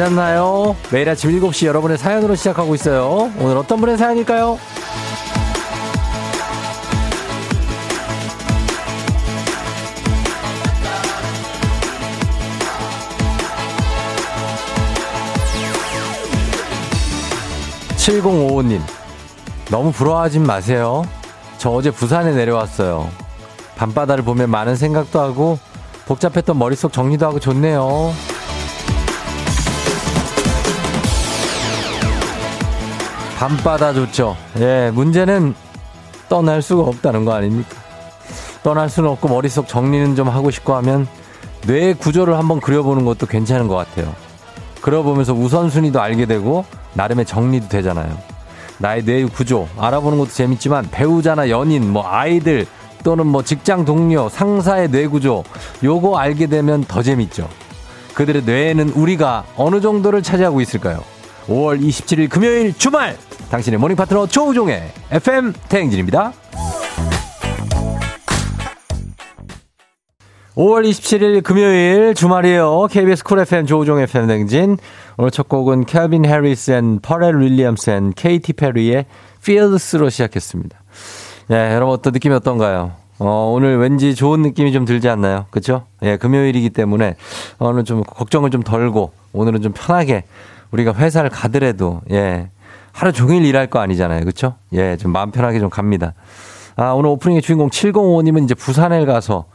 잘 잤나요? 매일 아침 7시 여러분의 사연으로 시작하고 있어요. 오늘 어떤 분의 사연일까요? 7055님, 너무 부러워하지 마세요. 저 어제 부산에 내려왔어요. 밤바다를 보면 많은 생각도 하고 복잡했던 머릿속 정리도 하고 좋네요. 밤바다 좋죠. 예, 문제는 떠날 수가 없다는 거 아닙니까? 떠날 수는 없고 머릿속 정리는 좀 하고 싶고 하면 뇌 구조를 한번 그려보는 것도 괜찮은 것 같아요. 그려보면서 우선순위도 알게 되고 나름의 정리도 되잖아요. 나의 뇌 구조 알아보는 것도 재밌지만 배우자나 연인, 뭐 아이들 또는 뭐 직장 동료, 상사의 뇌 구조 요거 알게 되면 더 재밌죠. 그들의 뇌에는 우리가 어느 정도를 차지하고 있을까요? 5월 27일 금요일 주말 당신의 morning 파트너 조우종의 FM 대행진입니다. 5월 27일 금요일 주말이에요. KBS 쿨 FM 조우종 FM 대행진. 오늘 첫 곡은 캘빈 해리스 and 퍼렐 윌리엄스 and 케이티 페리의 Fields로 시작했습니다. 네, 여러분 어떤 느낌이 어떤가요? 어, 오늘 왠지 좋은 느낌이 좀 들지 않나요? 그쵸? 예, 금요일이기 때문에 오늘 좀 걱정을 좀 덜고 오늘은 좀 편하게 우리가 회사를 가더라도 예, 하루 종일 일할 거 아니잖아요. 그쵸? 예, 좀 마음 편하게 좀 갑니다. 아, 오늘 오프닝의 주인공 705님은 이제 부산에 가서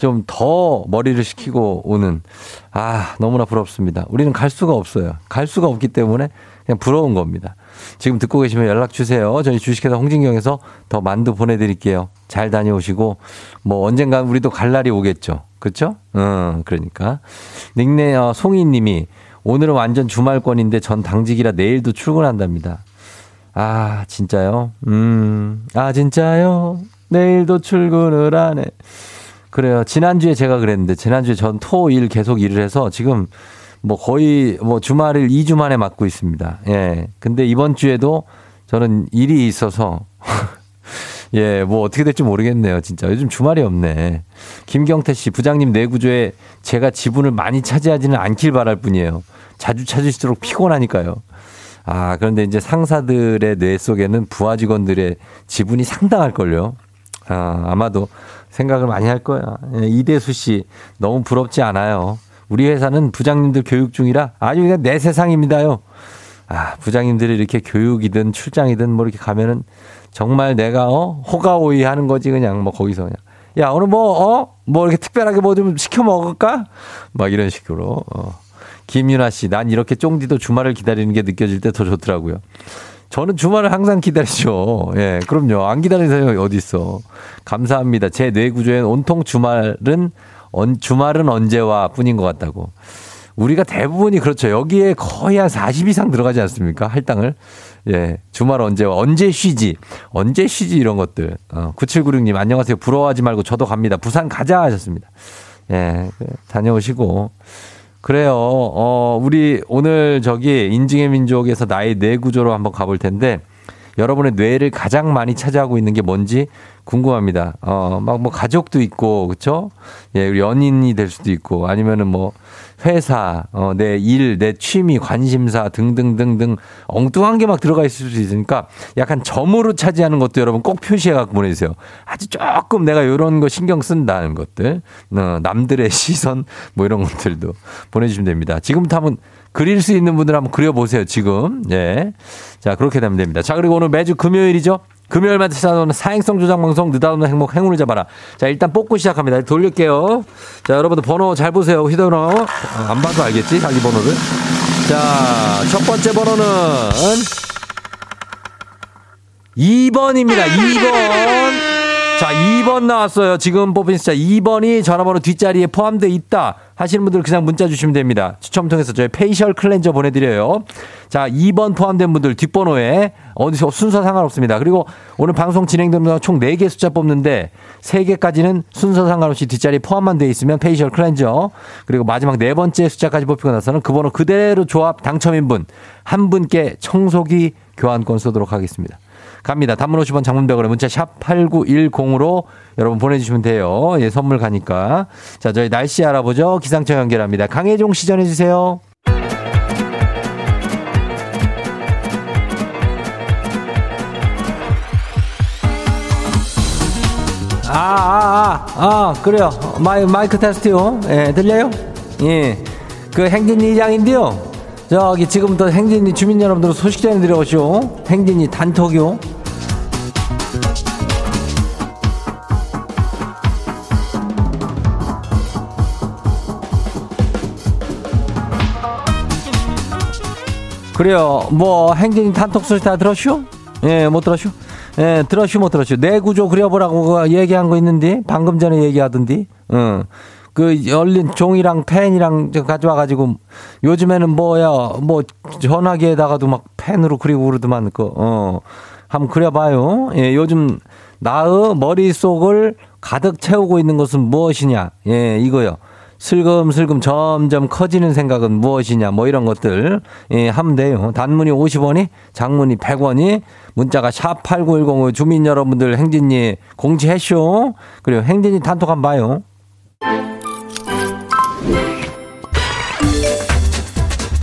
좀 더 머리를 식히고 오는 아, 너무나 부럽습니다. 우리는 갈 수가 없어요. 갈 수가 없기 때문에 그냥 부러운 겁니다. 지금 듣고 계시면 연락 주세요. 저희 주식회사 홍진경에서 더 만두 보내드릴게요. 잘 다녀오시고 뭐 언젠간 우리도 갈 날이 오겠죠. 그렇죠? 음, 그러니까 닉네 어, 송이님이 오늘은 완전 주말권인데 전 당직이라 내일도 출근한답니다. 아 진짜요? 음, 아 진짜요? 내일도 출근을 하네. 그래요. 지난주에 제가 그랬는데, 지난주에 전 토, 일 계속 일을 해서 지금 뭐 거의 뭐 주말을 2주 만에 맞고 있습니다. 예. 근데 이번 주에도 저는 일이 있어서 예, 뭐 어떻게 될지 모르겠네요. 진짜 요즘 주말이 없네. 김경태 씨, 부장님 내구조에 제가 지분을 많이 차지하지는 않길 바랄 뿐이에요. 자주 찾으실수록 피곤하니까요. 아, 그런데 이제 상사들의 뇌 속에는 부하 직원들의 지분이 상당할걸요. 아, 아마도 생각을 많이 할 거야. 예, 이대수 씨, 너무 부럽지 않아요. 우리 회사는 부장님들 교육 중이라 아주 그냥 내 세상입니다요. 아, 부장님들이 이렇게 교육이든 출장이든 뭐 이렇게 가면은 정말 내가 어 호가오이 하는 거지 그냥 뭐 거기서 그냥 야 오늘 뭐어뭐 뭐 이렇게 특별하게 뭐 좀 시켜 먹을까 막 이런 식으로 어. 김윤아 씨, 난 이렇게 쫑디도 주말을 기다리는 게 느껴질 때 더 좋더라고요. 저는 주말을 항상 기다리죠. 예, 그럼요. 안 기다리는 사람이 어디 있어. 감사합니다. 제 뇌 구조엔 온통 주말은 주말은 언제와 뿐인 것 같다고. 우리가 대부분이 그렇죠. 여기에 거의 한 40 이상 들어가지 않습니까? 할당을. 예. 주말 언제와 언제 쉬지? 언제 쉬지? 이런 것들. 어, 9796님 안녕하세요. 부러워하지 말고 저도 갑니다. 부산 가자 하셨습니다. 예. 다녀오시고. 그래요. 어, 우리 오늘 저기 인증의 민족에서 나의 뇌 구조로 한번 가볼 텐데 여러분의 뇌를 가장 많이 차지하고 있는 게 뭔지 궁금합니다. 어, 막 뭐 가족도 있고, 그쵸? 예, 연인이 될 수도 있고, 아니면은 뭐 회사, 어, 내 일, 내 취미, 관심사 등등등등 엉뚱한 게 막 들어가 있을 수 있으니까 약간 점으로 차지하는 것도 여러분 꼭 표시해 갖고 보내주세요. 아주 조금 내가 이런 거 신경 쓴다는 것들, 어, 남들의 시선 뭐 이런 것들도 보내주시면 됩니다. 지금부터 한번 그릴 수 있는 분들 한번 그려보세요, 지금. 예. 자, 그렇게 되면 됩니다. 자, 그리고 오늘 매주 금요일이죠? 금요일마다 찾아오는 사행성 조장 방송 느닷없는 행복 행운을 잡아라. 자, 일단 뽑고 시작합니다. 돌릴게요. 자, 여러분들 번호 잘 보세요. 휴대번호. 안 봐도 알겠지? 자기 번호를. 자, 첫 번째 번호는 2번입니다. 2번. 자, 2번 나왔어요. 지금 뽑힌 숫자 2번이 전화번호 뒷자리에 포함되어 있다. 하시는 분들 그냥 문자 주시면 됩니다. 추첨 통해서 저희 facial cleanser 보내드려요. 자, 2번 포함된 분들 뒷번호에 어디서 순서 상관없습니다. 그리고 오늘 방송 진행되면서 총 4개 숫자 뽑는데 3개까지는 순서 상관없이 뒷자리 포함만 돼 있으면 facial cleanser. 그리고 마지막 네 번째 숫자까지 뽑히고 나서는 그 번호 그대로 조합 당첨인 분 한 분께 청소기 교환권 쏘도록 하겠습니다. 갑니다. 단문 50원 장문 백 원 문자 샵 8910으로 여러분 보내주시면 돼요. 예, 선물 가니까. 자, 저희 날씨 알아보죠. 기상청 연결합니다. 강혜종 씨 전해주세요. 아, 아, 아, 아, 그래요. 마이, 마이크 테스트요. 예, 들려요? 예. 그 행진 이장인데요. 저기 지금부터 행진이 주민 여러분들 소식 전해드려오시오. 행진이 단톡요. 그래요. 뭐 행진이 단톡 소식 다 들었슈? 예, 못 들었슈? 예, 들었슈 못 들었슈? 내 구조 그려보라고 얘기한 거 있는데 방금 전에 얘기하던디. 응. 그 열린 종이랑 펜이랑 가져와가지고 요즘에는 뭐야 뭐 전화기에다가도 막 펜으로 그리고 그러더만 그어 한번 그려봐요. 예, 요즘 나의 머릿속을 가득 채우고 있는 것은 무엇이냐? 예, 이거요. 슬금슬금 점점 커지는 생각은 무엇이냐 뭐 이런 것들 예, 하면 돼요. 단문이 50원이 장문이 100원이 문자가 샵 8910 주민 여러분들 행진이 공지해쇼. 그리고 행진이 단톡 한번 봐요.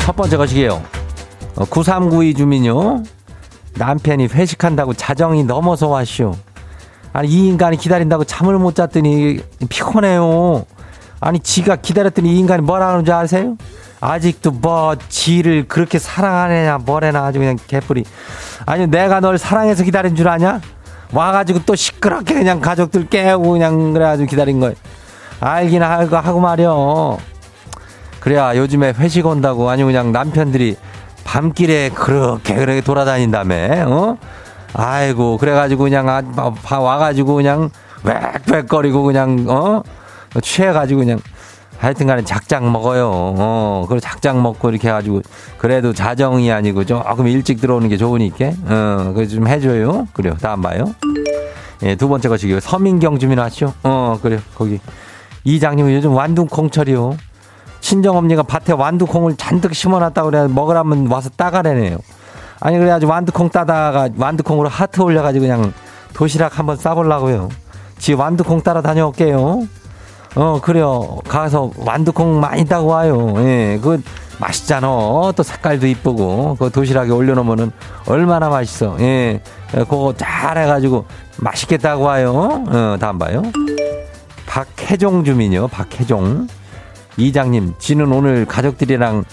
첫 번째 것이게요. 9392 어, 주민요. 남편이 회식한다고 자정이 넘어서 왔쇼. 아니, 이 인간이 기다린다고 잠을 못 잤더니 피곤해요. 아니 지가 기다렸더니 이 인간이 뭐라 하는지 아세요? 아직도 뭐 지를 그렇게 사랑하느냐 뭐래나 아주 그냥 개뿔이 아니 내가 널 사랑해서 기다린 줄 아냐? 와가지고 또 시끄럽게 그냥 가족들 깨우고 그냥 그래가지고 기다린 거예요 알긴 알고 하고 말이요 그래야 요즘에 회식 온다고 아니 그냥 남편들이 밤길에 그렇게 그렇게 돌아다닌다며 어? 아이고 그래가지고 그냥 아, 와가지고 그냥 웩웩거리고 그냥 어 취해가지고 그냥 하여튼 간에 작작 먹어요. 어, 그리고 작작 먹고 이렇게 해가지고 그래도 자정이 아니고 조금 일찍 들어오는 게 좋으니까, 어, 그래 좀 해줘요. 그래요. 다음 봐요. 예, 두 번째 것이고 서민경 주민 왔죠? 어, 그래요. 거기. 이장님은 요즘 완두콩철이요. 친정엄니가 밭에 완두콩을 잔뜩 심어놨다고 그래 먹으라면 와서 따가래네요. 아니, 그래가지고 완두콩 따다가 완두콩으로 하트 올려가지고 그냥 도시락 한번 싸보려고요. 지 완두콩 따라 다녀올게요. 어, 그래요. 가서 완두콩 많이 따고 와요. 예, 그 맛있잖아. 또 색깔도 이쁘고. 그 도시락에 올려놓으면은 얼마나 맛있어. 예, 그거 잘 해가지고 맛있게 따고 와요. 어, 다음 봐요. 박혜종 주민요. 박혜종. 이장님, 지는 오늘 가족들이랑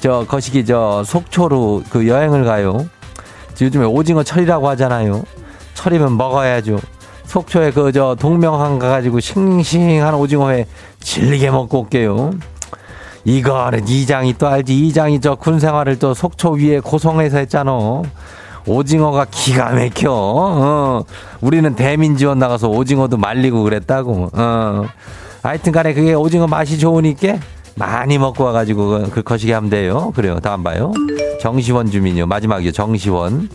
저 거시기 저 속초로 그 여행을 가요. 요즘에 오징어 철이라고 하잖아요. 철이면 먹어야죠. 속초에 그 저 동명항 가가지고 싱싱한 오징어회 질리게 먹고 올게요. 이거는 이장이 또 알지. 이장이 저 군 생활을 또 속초 위에 고성에서 했잖아. 오징어가 기가 막혀. 어. 우리는 대민지원 나가서 오징어도 말리고 그랬다고. 어. 하여튼 간에 그게 오징어 맛이 좋으니까 많이 먹고 와가지고 그, 그 거시기 하면 돼요. 그래요. 다음 봐요. 정시원 주민요. 마지막이요. 정시원.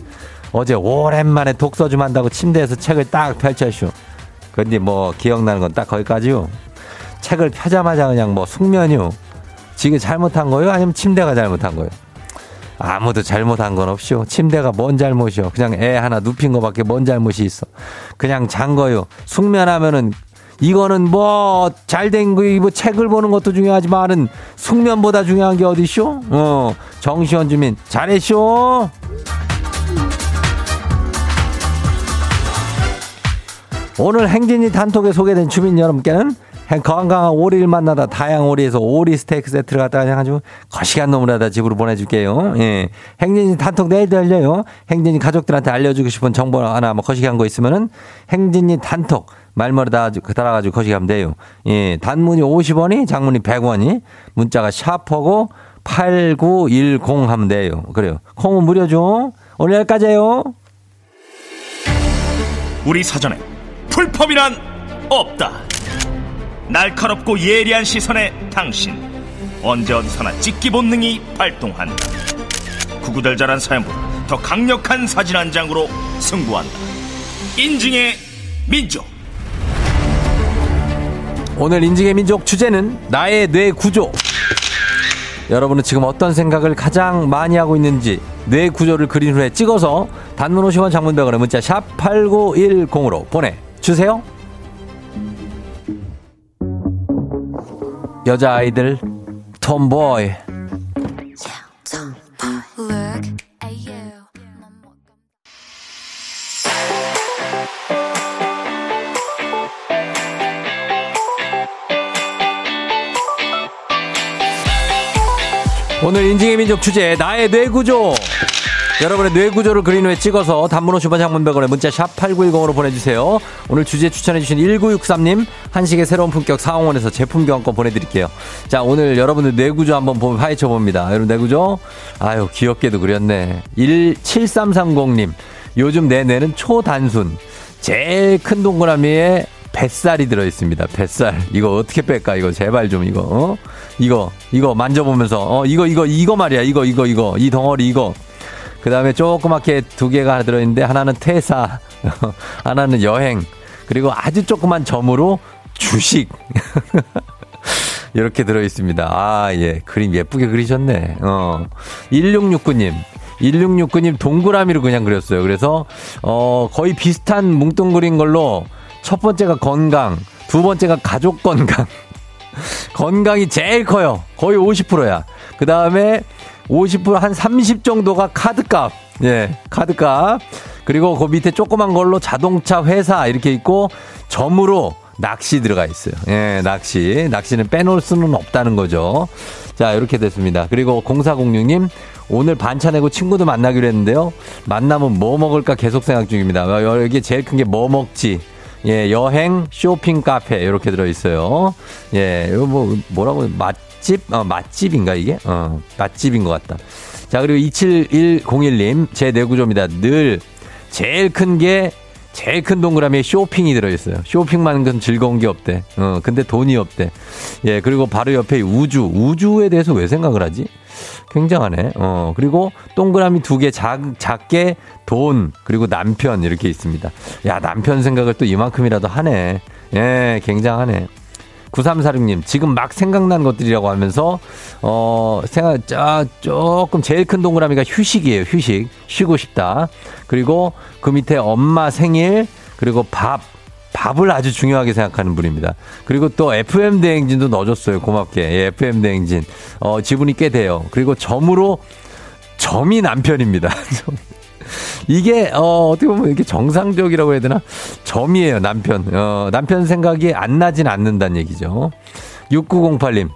어제 오랜만에 독서 좀 한다고 침대에서 책을 딱 펼쳐쇼. 근데 뭐 기억나는 건 딱 거기까지요. 책을 펴자마자 그냥 뭐 숙면이요. 지금 잘못한 거요? 아니면 침대가 잘못한 거요? 아무도 잘못한 건 없쇼. 침대가 뭔 잘못이요. 그냥 애 하나 눕힌 거밖에 뭔 잘못이 있어. 그냥 잔 거요. 숙면하면은 이거는 뭐 잘된 거뭐 책을 보는 것도 중요하지만은 숙면보다 중요한 게 어디쇼? 어 정시원 주민 잘했쇼. 오늘 행진이 단톡에 소개된 주민 여러분께는 건강한 오리를 만나다 다양한 오리에서 오리 스테이크 세트를 갖다가 그냥 아주 거시기한 놈을 하다 집으로 보내줄게요. 예. 행진이 단톡 내일도 열려요. 행진이 가족들한테 알려주고 싶은 정보 하나 뭐 거시기한 거 있으면은 행진이 단톡 말머리 다 달아가지고 거시기하면 돼요. 예. 단문이 50원이 장문이 100원이 문자가 샤퍼고 8910 하면 돼요. 그래요. 콩은 무료죠. 오늘 여기까지예요. 우리 사전에 풀펌이란 없다. 날카롭고 예리한 시선에 당신 언제 어디서나 찍기 본능이 발동한다. 구구절절한 사연보다 더 강력한 사진 한 장으로 승부한다. 인증의 민족. 오늘 인증의 민족 주제는 나의 뇌 구조. 여러분은 지금 어떤 생각을 가장 많이 하고 있는지 뇌 구조를 그린 후에 찍어서 단문 50원 장문백원의 문자 샵 8910으로 보내 주세요. 여자아이들 톰보이 인증의 민족 주제 나의 뇌구조 여러분의 뇌구조를 그린 후에 찍어서 단문 50원 장문백원에 문자 샵 8910으로 보내주세요. 오늘 주제 추천해주신 1963님 한식의 새로운 품격 사원에서 제품 교환권 보내드릴게요. 자 오늘 여러분들 뇌구조 한번 파헤쳐 봅니다. 여러분 뇌구조 아유 귀엽게도 그렸네. 17330님 요즘 내 뇌는 초단순 제일 큰 동그라미에 뱃살이 들어있습니다. 뱃살. 이거 어떻게 뺄까? 이거 제발 좀 이거, 어? 이거, 이거 만져보면서, 어, 이거, 이거, 이거 말이야. 이거, 이거, 이거. 이 덩어리 이거. 그 다음에 조그맣게 두 개가 들어있는데 하나는 퇴사, 하나는 여행, 그리고 아주 조그만 점으로 주식. 이렇게 들어있습니다. 아, 예. 그림 예쁘게 그리셨네. 어. 1669님. 1669님 동그라미로 그냥 그렸어요. 그래서, 어, 거의 비슷한 뭉뚱그린 걸로 첫 번째가 건강, 두 번째가 가족 건강. 건강이 제일 커요. 거의 50%야. 그 다음에 50%한 30 정도가 카드값. 예, 카드값. 그리고 그 밑에 조그만 걸로 자동차 회사 이렇게 있고 점으로 낚시 들어가 있어요. 예, 낚시. 낚시는 빼놓을 수는 없다는 거죠. 자, 이렇게 됐습니다. 그리고 0406님, 오늘 반차 내고 친구도 만나기로 했는데요. 만나면 뭐 먹을까 계속 생각 중입니다. 여기 제일 큰 게 뭐 먹지. 예, 여행, 쇼핑 카페, 이렇게 들어 있어요. 예, 이거 뭐, 뭐라고, 맛, 맛집, 어, 맛집인가 이게? 어, 맛집인 것 같다. 자, 그리고 27101님, 제 내구조입니다. 늘 제일 큰 게, 제일 큰 동그라미에 쇼핑이 들어있어요. 쇼핑만큼 즐거운 게 없대. 어, 근데 돈이 없대. 예, 그리고 바로 옆에 우주. 우주에 대해서 왜 생각을 하지? 굉장하네. 어, 그리고 동그라미 두 개 작, 작게 돈, 그리고 남편 이렇게 있습니다. 야, 남편 생각을 또 이만큼이라도 하네. 예, 굉장하네. 9346님, 지금 막 생각난 것들이라고 하면서, 어, 생각, 짜, 조금 제일 큰 동그라미가 휴식이에요, 휴식. 쉬고 싶다. 그리고 그 밑에 엄마 생일, 그리고 밥. 밥을 아주 중요하게 생각하는 분입니다. 그리고 또 FM 대행진도 넣어줬어요. 고맙게. 예, FM 대행진. 어, 지분이 꽤 돼요. 그리고 점으로 점이 남편입니다. 이게 어 어떻게 보면 이렇게 정상적이라고 해야 되나? 점이에요 남편. 어 남편 생각이 안 나진 않는다는 얘기죠. 6908님.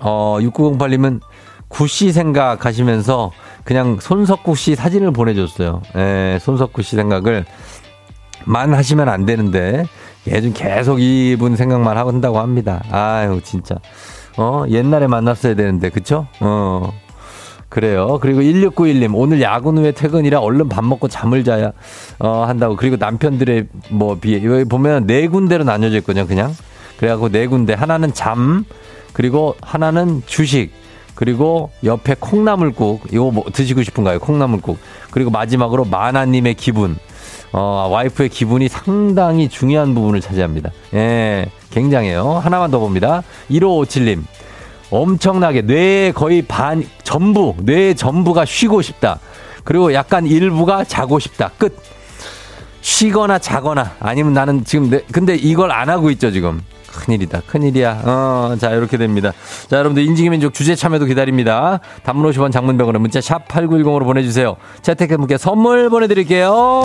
어 6908님은 구씨 생각하시면서 그냥 손석구 씨 사진을 보내줬어요. 예 손석구 씨 생각을 만 하시면 안 되는데 예좀 계속 이분 생각만 한다고 합니다. 아유 진짜. 어 옛날에 만났어야 되는데 그쵸? 어 그래요. 그리고 1691님, 오늘 야근 후에 퇴근이라 얼른 밥 먹고 잠을 자야, 어, 한다고. 그리고 남편들의 뭐, 비해, 여기 보면 네 군데로 나뉘어져 있거든요, 그냥. 그래갖고 네 군데. 하나는 잠, 그리고 하나는 주식, 그리고 옆에 콩나물국. 이거 뭐 드시고 싶은가요? 콩나물국. 그리고 마지막으로 마나님의 기분. 어, 와이프의 기분이 상당히 중요한 부분을 차지합니다. 예, 굉장해요. 하나만 더 봅니다. 1557님. 엄청나게 뇌에 거의 반 전부 뇌 전부가 쉬고 싶다. 그리고 약간 일부가 자고 싶다. 끝. 쉬거나 자거나 아니면 나는 지금 내, 근데 이걸 안 하고 있죠 지금. 큰일이다. 큰일이야. 어, 자, 이렇게 됩니다. 자, 여러분들 인지기민족 주제 참여도 기다립니다. 단문 50원 장문병원에 문자 샵 8910으로 보내주세요. 채택해 분께 선물 보내드릴게요.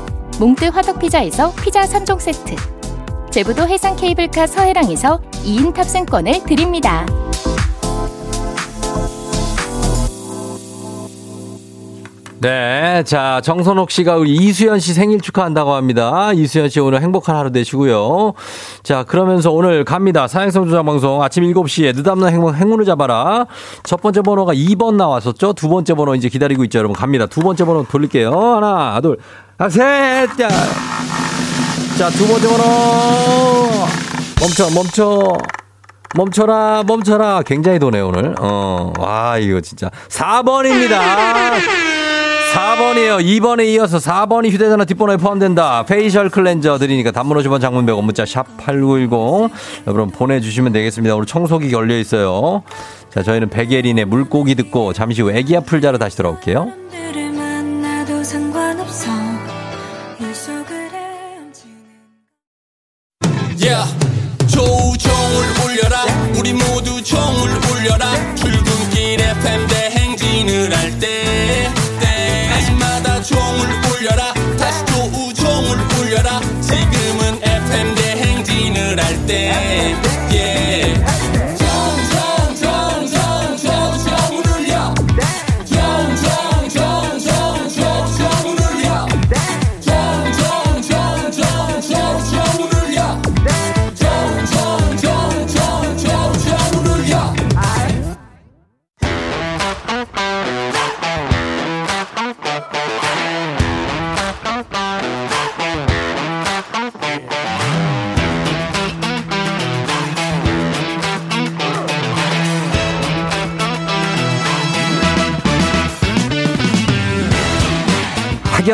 몽뜨 화덕피자에서 피자 3종 세트 제부도 해상 케이블카 서해랑에서 2인 탑승권을 드립니다. 네. 자, 정선옥 씨가 우리 이수연 씨 생일 축하한다고 합니다. 이수연 씨 오늘 행복한 하루 되시고요. 자, 그러면서 오늘 갑니다. 사행성 조장 방송 아침 7시에 느담는 행운, 행운을 잡아라. 첫 번째 번호가 2번 나왔었죠? 두 번째 번호 이제 기다리고 있죠, 여러분. 갑니다. 두 번째 번호 돌릴게요. 하나, 둘, 아, 셋! 자, 자, 두 번째 번호. 멈춰, 멈춰. 멈춰라, 멈춰라. 굉장히 도네, 오늘. 어, 와, 이거 진짜. 4번입니다. 4번이에요. 2번에 이어서 4번이 휴대전화 뒷번호에 포함된다. facial cleanser 드리니까 단문 50원 장문 100원 문자 샵 8910. 여러분 보내주시면 되겠습니다. 오늘 청소기 걸려 있어요. 자, 저희는 백예린의 물고기 듣고 잠시 후 애기야 풀자로 다시 돌아올게요.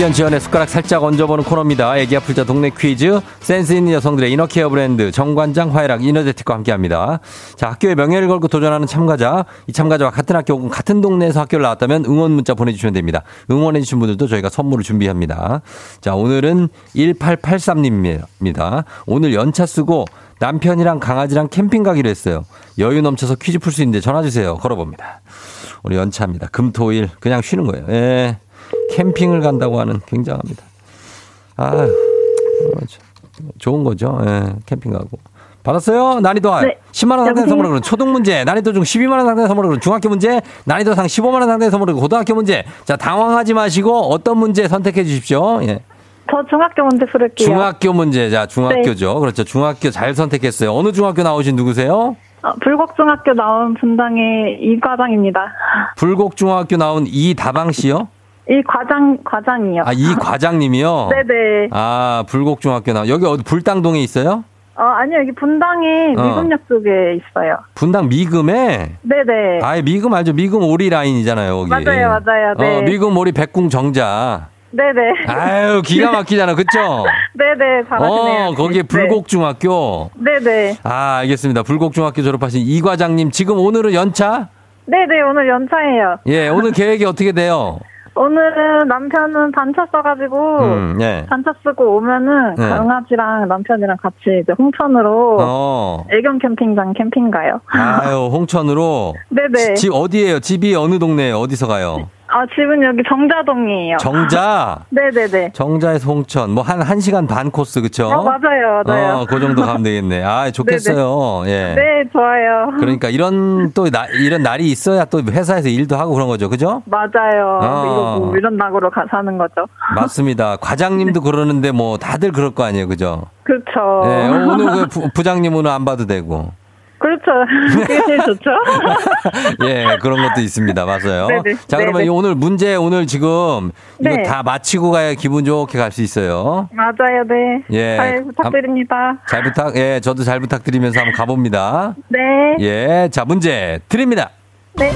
학연 지연의 숟가락 살짝 얹어보는 코너입니다. 애기야 풀자 동네 퀴즈. 센스 있는 여성들의 이너케어 브랜드 정관장 화해락 이너제틱과 함께합니다. 자 학교의 명예를 걸고 도전하는 참가자. 이 참가자와 같은 학교 혹은 같은 동네에서 학교를 나왔다면 응원 문자 보내주시면 됩니다. 응원해주신 분들도 저희가 선물을 준비합니다. 자 오늘은 1883님입니다. 오늘 연차 쓰고 남편이랑 강아지랑 캠핑 가기로 했어요. 여유 넘쳐서 퀴즈 풀 수 있는데 전화 주세요. 걸어봅니다. 우리 연차입니다. 금토일 그냥 쉬는 거예요. 예. 캠핑을 간다고 하는 굉장합니다. 아, 좋은 거죠. 예, 캠핑 가고. 받았어요? 난이도 네. 10만 원 상당의 선물을 그런 초등 문제, 난이도 중 12만 원 상당의 선물을 그런 중학교 문제, 난이도 상 15만 원 상당의 선물을 고등학교 문제. 자, 당황하지 마시고 어떤 문제 선택해 주십시오. 예. 저 중학교 문제 풀을게요. 중학교 문제. 자, 중학교죠. 네. 그렇죠. 중학교 잘 선택했어요. 어느 중학교 나오신 누구세요? 어, 불곡중학교 나온 분당의 이과장입니다. 불곡중학교 나온 이다방 씨요? 이 과장 과장이요. 아, 이 과장님이요? 네네. 아, 불곡중학교 나. 여기 어디 불당동에 있어요? 어, 아니요. 여기 분당에 어. 미금역 쪽에 있어요. 분당 미금에? 네네. 아, 미금 알죠? 미금 오리 라인이잖아요, 여기. 맞아요, 맞아요. 네. 어, 미금 오리 백궁 정자. 네네. 아유, 기가 막히잖아. 그쵸? 네네. 잘하시네요. 어, 거기에 불곡중학교. 네네. 아, 알겠습니다. 불곡중학교 졸업하신 이 과장님, 지금 오늘은 연차? 네네. 오늘 연차예요. 예, 오늘 계획이 어떻게 돼요? 오늘은 남편은 단차 써가지고 음, 예. 단차 쓰고 오면은 네. 강아지랑 남편이랑 같이 이제 홍천으로 어. 애견 캠핑장 캠핑 가요. 아유, 홍천으로. 네네. 집 어디예요? 집이 어느 동네예요? 어디서 가요? 아, 집은 여기 정자동이에요. 정자. 네네네. 정자에서 홍천. 뭐 한, 한 시간 반 코스, 그쵸? 어, 맞아요, 맞아요. 어, 그 정도 가면 되겠네. 아, 좋겠어요. 예. 네, 좋아요. 그러니까 이런 또 나, 이런 날이 있어야 또 회사에서 일도 하고 그런 거죠. 그죠? 맞아요. 어. 뭐 이런 낙으로 가 사는 거죠. 맞습니다. 과장님도 그러는데 뭐 다들 그럴 거 아니에요. 그죠? 그렇죠. 예, 어, 오늘 그 부, 부장님 오늘 안 봐도 되고. 그렇죠. 그게 제일 좋죠. 예, 그런 것도 있습니다. 맞아요. 네네. 자, 그러면 네네. 이 오늘 문제 오늘 지금 이거 네. 다 마치고 가야 기분 좋게 갈 수 있어요. 맞아요, 네. 예. 잘 부탁드립니다. 잘 부탁, 예, 저도 잘 부탁드리면서 한번 가봅니다. 네. 예, 자, 문제 드립니다. 네.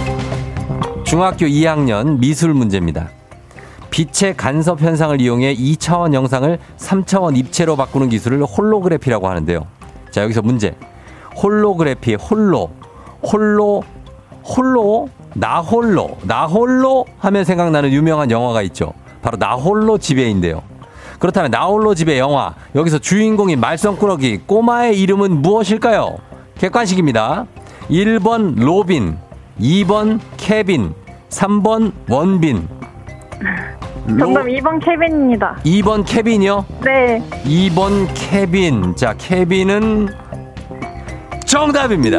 중학교 2학년 미술 문제입니다. 빛의 간섭 현상을 이용해 2차원 영상을 3차원 입체로 바꾸는 기술을 홀로그래피라고 하는데요. 자, 여기서 문제. 홀로그래피, 홀로, 홀로, 홀로, 나홀로, 나홀로 하면 생각나는 유명한 영화가 있죠. 바로 나홀로 지배인데요. 그렇다면 나홀로 집에 영화, 여기서 주인공인 말썽꾸러기 꼬마의 이름은 무엇일까요? 객관식입니다. 1번 로빈, 2번 케빈, 3번 원빈. 정답 2번 케빈입니다. 2번 케빈이요? 네. 2번 케빈. 자, 케빈은 정답입니다.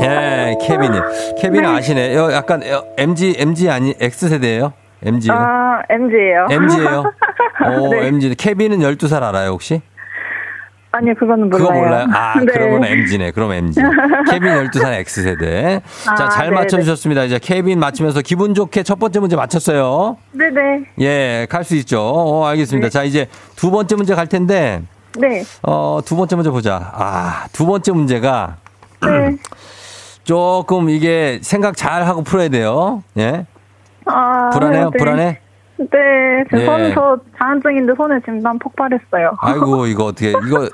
예, 케빈이. 케빈 네. 아시네. 요 약간 어, MZ MZ 아니 X 세대예요? MG. 아, MG예요. MG예요? 오, 네. MG. 케빈은 12살 알아요, 혹시? 아니요, 그거는 몰라요. 그거 몰라요? 아, 네. 그러면 MG네. 그럼 MG. 케빈 12살 X세대. 자, 아, 잘 네네. 맞춰주셨습니다. 이제 케빈 맞추면서 기분 좋게 첫 번째 문제 맞췄어요. 네네. 예, 갈 수 있죠. 어, 알겠습니다. 네. 자, 이제 두 번째 문제 갈 텐데, 네. 어, 두 번째 문제 보자. 아, 두 번째 문제가 네. 조금 이게 생각 잘 하고 풀어야 돼요. 예. 아, 불안해요? 네. 불안해? 네. 제 예. 손, 저 자한증인데 손에 진단 폭발했어요. 아이고, 이거 어떻게, 이거,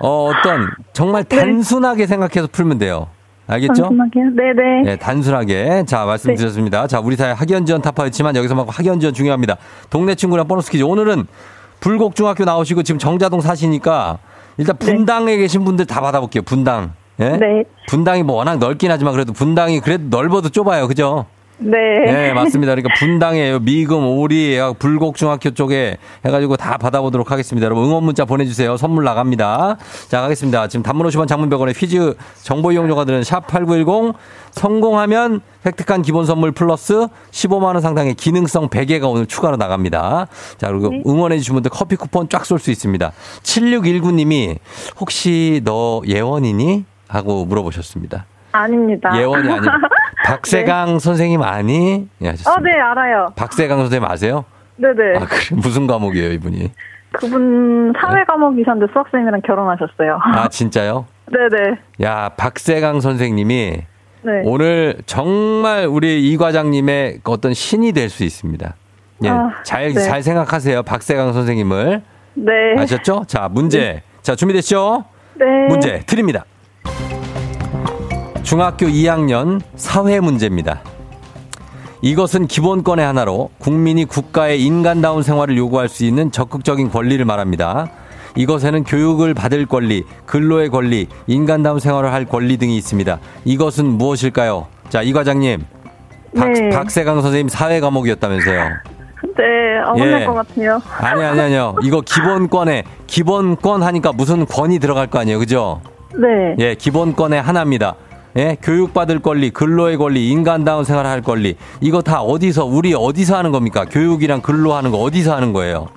어, 어떤, 정말 네. 단순하게 생각해서 풀면 돼요. 알겠죠? 단순하게요? 네네. 네, 단순하게. 자, 말씀드렸습니다. 자, 우리 사회 학연 지원 타파였지만 여기서만큼 학연 지원 중요합니다. 동네 친구랑 보너스 퀴즈. 오늘은 불곡중학교 나오시고 지금 정자동 사시니까 일단 분당에 계신 분들 다 받아볼게요. 분당. 예? 네. 분당이 뭐 워낙 넓긴 하지만 그래도 분당이 그래도 넓어도 좁아요. 그죠? 네. 네, 맞습니다. 그러니까 분당에 미금, 오리, 불곡중학교 쪽에 해가지고 다 받아보도록 하겠습니다. 여러분 응원 문자 보내주세요. 선물 나갑니다. 자, 가겠습니다. 지금 단문 50원 장문병원의 퀴즈 정보 이용료가 드는 샵8910 성공하면 획득한 기본 선물 플러스 15만원 상당의 기능성 베개가 오늘 추가로 나갑니다. 자, 그리고 네. 응원해주신 분들 커피 쿠폰 쫙 쏠 수 있습니다. 7619님이 혹시 너 예원이니? 하고 물어보셨습니다. 아닙니다. 예원이 아니 박세강 선생님 아니? 예, 하셨습니다. 어, 네, 알아요. 박세강 선생님 아세요? 네네. 아, 그래. 무슨 과목이에요, 이분이? 그분 사회 과목이셨는데 수학생이랑 결혼하셨어요. 아, 진짜요? 네네. 야, 박세강 선생님이 네. 오늘 정말 우리 이 과장님의 그 어떤 신이 될 수 있습니다. 예. 아, 잘, 네. 잘 생각하세요. 박세강 선생님을. 네. 아셨죠? 자, 문제. 자, 준비됐죠? 네. 문제 드립니다. 중학교 2학년 사회 문제입니다. 이것은 기본권의 하나로 국민이 국가의 인간다운 생활을 요구할 수 있는 적극적인 권리를 말합니다. 이것에는 교육을 받을 권리, 근로의 권리, 인간다운 생활을 할 권리 등이 있습니다. 이것은 무엇일까요? 자, 이 과장님. 박, 네. 박세강 선생님 사회 과목이었다면서요. 네, 아, 혼날 예. 것 같아요. 아니, 아니, 아니요. 이거 기본권에, 기본권 하니까 무슨 권이 들어갈 거 아니에요. 그죠? 네. 예, 기본권의 하나입니다. 예, 교육받을 권리, 근로의 권리, 인간다운 생활을 할 권리. 이거 다 어디서, 우리 어디서 하는 겁니까? 교육이랑 근로하는 거 어디서 하는 거예요?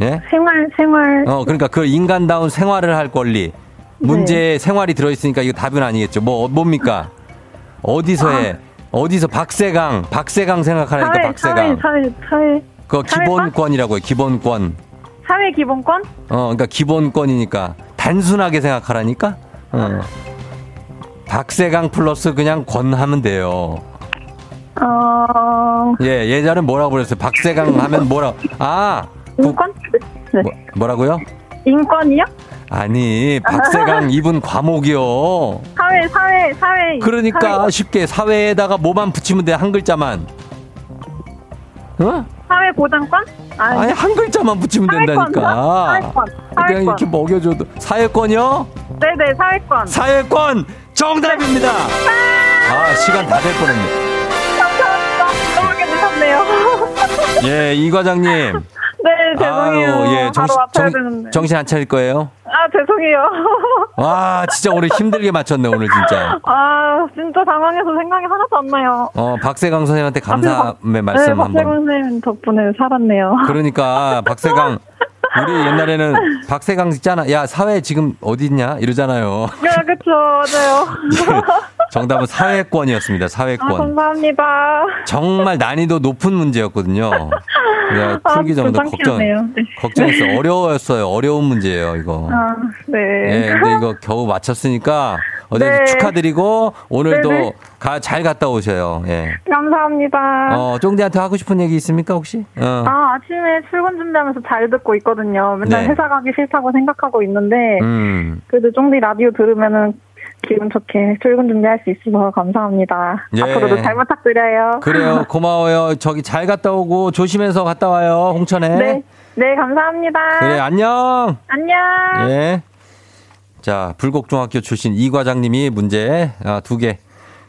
예? 생활, 생활. 어, 그러니까 그 인간다운 생활을 할 권리. 문제에 생활이 들어있으니까 이거 답은 아니겠죠. 뭐, 뭡니까? 어디서 해? 어디서 박세강, 박세강 생각하니까 사회, 박세강. 사회, 사회, 사회. 그? 기본권이라고요, 기본권. 사회 기본권? 어, 그러니까 기본권이니까 단순하게 생각하라니까. 어. 박세강 플러스 그냥 권 하면 돼요. 어, 예, 예전에 뭐라고 그랬어요? 박세강 하면 뭐라? 아, 국- 인권? 네. 뭐, 뭐라고요? 인권이요? 아니, 박세강 이분 과목이요. 사회, 사회, 사회. 그러니까 사회, 쉽게 사회에다가 뭐만 붙이면 돼, 한 글자만. 어? 사회 보장권? 아니, 아니, 한 글자만 붙이면 사회권, 된다니까. 사회권, 그냥 사회권. 이렇게 먹여줘도. 사회권이요? 네네, 사회권. 사회권 정답입니다. 아 시간 다 될 뻔했네. 감사합니다. 죄송해요. 예, 이 과장님. 네, 죄송해요. 아유, 예, 정신, 바로 정, 되는데. 정 신 안 차릴 거예요? 아, 죄송해요. 와, 진짜 오늘 힘들게 맞췄네, 오늘 진짜. 아, 진짜 당황해서 생각이 하나도 안 나요. 어, 박세강 선생님한테 감사의 네, 말씀 한번. 박세군 선생님 덕분에 살았네요. 그러니까 박세강 우리 옛날에는 박세강 있잖아. 야 사회 지금 어디 있냐 이러잖아요. 네, 그쵸, 맞아요. 정답은 사회권이었습니다. 아, 사회권. 감사합니다. 정말 난이도 높은 문제였거든요. 그냥 아, 풀기 전부터 좀 걱정. 네. 걱정했어. 어려웠어요. 어려운 문제예요 이거. 아, 네. 예, 근데 이거 겨우 맞췄으니까 어제 네. 축하드리고 오늘도 네네. 가, 잘 갔다 오셔요. 예. 감사합니다. 어, 쫑디한테 하고 싶은 얘기 있습니까 혹시? 어. 아, 아침에 출근 준비하면서 잘 듣고 있거든요. 맨날 네. 회사 가기 싫다고 생각하고 있는데, 음. 그래도 쫑디 라디오 들으면은 기분 좋게 출근 준비할 수 있어서 감사합니다. 예. 앞으로도 잘 부탁드려요. 그래요. 고마워요. 저기 잘 갔다 오고 조심해서 갔다 와요. 홍천에. 네. 네, 감사합니다. 그래, 안녕. 안녕. 예. 자, 불곡중학교 출신 이 과장님이 문제 아, 두개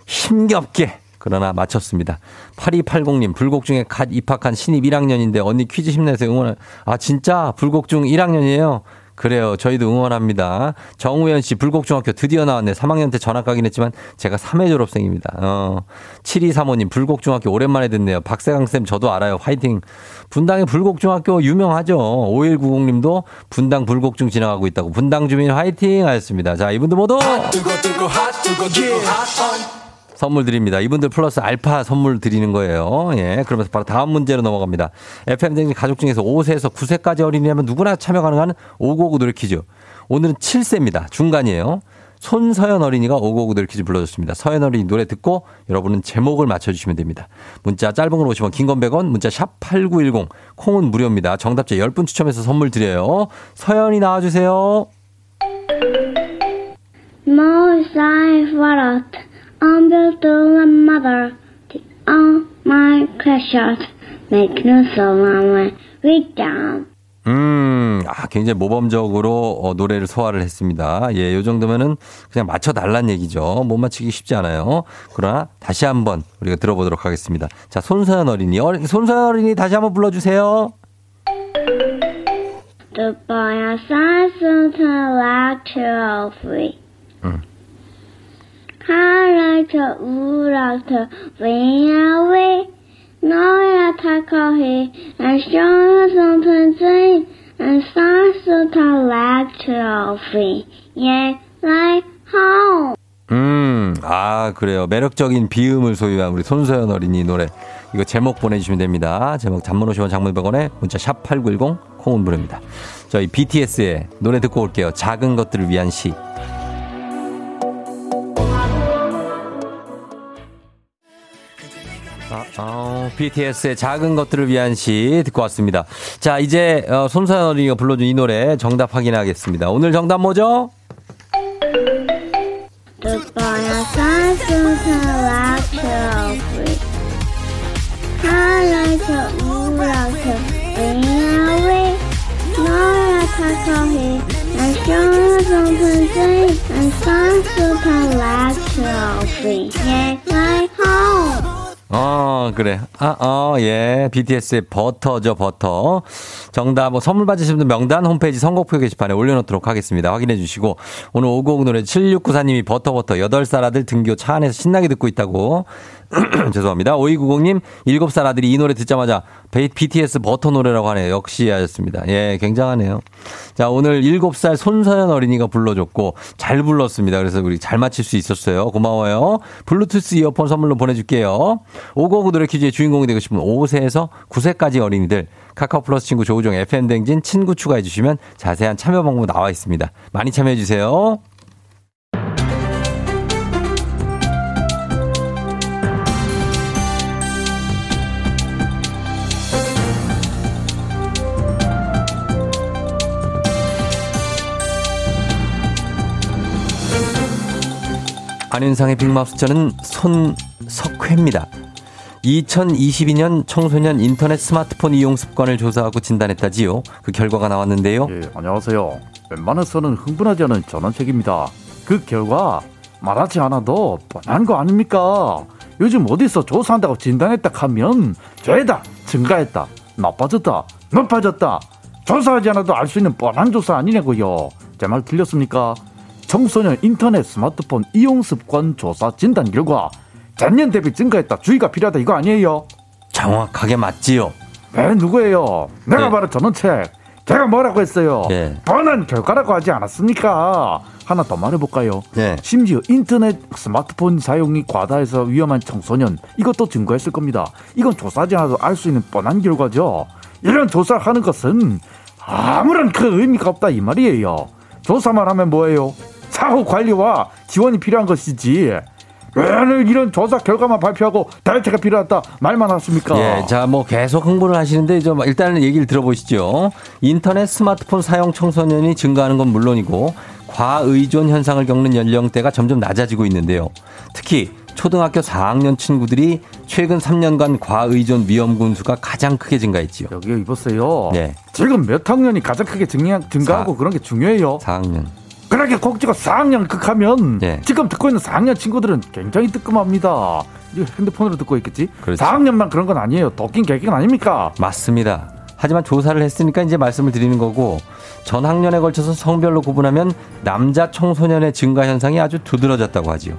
힘겹게 그러나 맞췄습니다. 8280님, 불곡 중에 갓 입학한 신입 1학년인데 언니 퀴즈 힘내서 응원을, 아, 진짜? 불곡 중 1학년이에요? 그래요. 저희도 응원합니다. 정우현 씨, 불곡중학교 드디어 나왔네. 3학년 때 전학 가긴 했지만 제가 3회 졸업생입니다. 어. 7235님, 불곡중학교 오랜만에 듣네요. 박세강쌤 저도 알아요. 화이팅. 분당의 불곡중학교 유명하죠. 5190님도 분당 불곡중 지나가고 있다고. 분당 주민 화이팅 하였습니다. 자, 이분들 모두 뜨거 뜨거 핫 뜨거 뜨거 핫 선물 드립니다. 이분들 플러스 알파 선물 드리는 거예요. 예. 그러면서 바로 다음 문제로 넘어갑니다. FM댕진 가족 중에서 5세에서 9세까지 어린이라면 누구나 참여 가능한 599 노래 퀴즈. 오늘은 7세입니다. 중간이에요. 손서연 어린이가 599 노래 퀴즈 불러줬습니다. 서연 어린이 노래 듣고 여러분은 제목을 맞춰주시면 됩니다. 문자 짧은 걸 오시면 긴건 100원, 문자 샵 8910, 콩은 무료입니다. 정답자 10분 추첨해서 선물 드려요. 서연이 나와주세요. Unbuilt to the mother on my precious make no someone weak down. 음, 아, 굉장히 모범적으로 어, 노래를 소화를 했습니다. 예, 요 정도면은 그냥 맞춰달란 얘기죠. 못 맞히기 쉽지 않아요. 그러나 다시 한번 우리가 들어보도록 하겠습니다. 자, 손서연 어린이. 어, 손서연 어린이 다시 한번 불러주세요. The boy outside soon turned like to free. 음. 하이라이트 우라이트 away. 너야 타커해 start to turn like to free. Yeah, like home. 음, 아, 그래요. 매력적인 비음을 소유한 우리 손서연 어린이 노래. 이거 제목 보내주시면 됩니다. 제목 단문 50원 장문 100원에 문자 샵 8910 콩은 무료입니다. 저희 BTS의 노래 듣고 올게요. 작은 것들을 위한 시. 어, BTS의 작은 것들을 위한 시 듣고 왔습니다. 자, 이제 어, 어린이가 불러준 이 노래 정답 확인하겠습니다. 오늘 정답 뭐죠? 어, 그래. 아, 어, 예. BTS의 버터죠, 버터. 정답, 뭐, 선물 받으신 분들 명단 홈페이지 선곡표 게시판에 올려놓도록 하겠습니다. 확인해 주시고. 오늘 오곡 노래 7694님이 버터버터 8살 아들 등교 차 안에서 신나게 듣고 있다고. 죄송합니다. 5290님, 7살 아들이 이 노래 듣자마자 BTS 버터 노래라고 하네요. 역시 하셨습니다. 예, 굉장하네요. 자, 오늘 7살 손서연 어린이가 불러줬고, 잘 불렀습니다. 그래서 우리 잘 맞힐 수 있었어요. 고마워요. 블루투스 이어폰 선물로 보내줄게요. 559 노래 퀴즈의 주인공이 되고 싶은 5세에서 9세까지 어린이들, 카카오 플러스 친구 조우종 FM댕진 친구 추가해주시면 자세한 참여 방법 나와 있습니다. 많이 참여해주세요. 안윤상의 빅마우스 저는 손석회입니다. 2022년 청소년 인터넷 스마트폰 이용 습관을 조사하고 진단했다지요. 그 결과가 나왔는데요. 예, 안녕하세요. 웬만해서는 흥분하지 않은 전원책입니다. 그 결과 말하지 않아도 뻔한 거 아닙니까? 요즘 어디서 조사한다고 진단했다 하면 죄다 증가했다 나빠졌다 높아졌다 조사하지 않아도 알 수 있는 뻔한 조사 아니냐고요 제말 틀렸습니까 청소년 인터넷 스마트폰 이용 습관 조사 진단 결과 전년 대비 증가했다 주의가 필요하다 이거 아니에요 정확하게 맞지요. 네 누구예요 내가 네. 바로 전원책 제가 뭐라고 했어요 네. 뻔한 결과라고 하지 않았습니까 하나 더 말해볼까요 네. 심지어 인터넷 스마트폰 사용이 과다해서 위험한 청소년 이것도 증거했을 겁니다. 이건 조사하지 않아도 알 수 있는 뻔한 결과죠. 이런 조사를 하는 것은 아무런 그 의미가 없다 이 말이에요. 조사만 하면 뭐예요? 사후 관리와 지원이 필요한 것이지. 왜 이런 조사 결과만 발표하고 대책가 필요하다 말만 하십니까? 예, 자, 뭐 계속 흥분을 하시는데 좀 일단은 얘기를 들어보시죠. 인터넷 스마트폰 사용 청소년이 증가하는 건 물론이고 과의존 현상을 겪는 연령대가 점점 낮아지고 있는데요. 특히 초등학교 4학년 친구들이 최근 3년간 과의존 위험 군 수가 가장 크게 증가했지요. 여기 이보세요. 네. 지금 몇 학년이 가장 크게 증가, 증가하고 사- 그런 게 중요해요. 4학년. 그렇게 꼭지가 4학년 극하면 네. 지금 듣고 있는 4학년 친구들은 굉장히 뜨끔합니다. 핸드폰으로 듣고 있겠지? 그렇죠. 4학년만 그런 건 아니에요. 덕긴 개긴 아닙니까? 맞습니다. 하지만 조사를 했으니까 이제 말씀을 드리는 거고 전 학년에 걸쳐서 성별로 구분하면 남자 청소년의 증가 현상이 아주 두드러졌다고 하지요.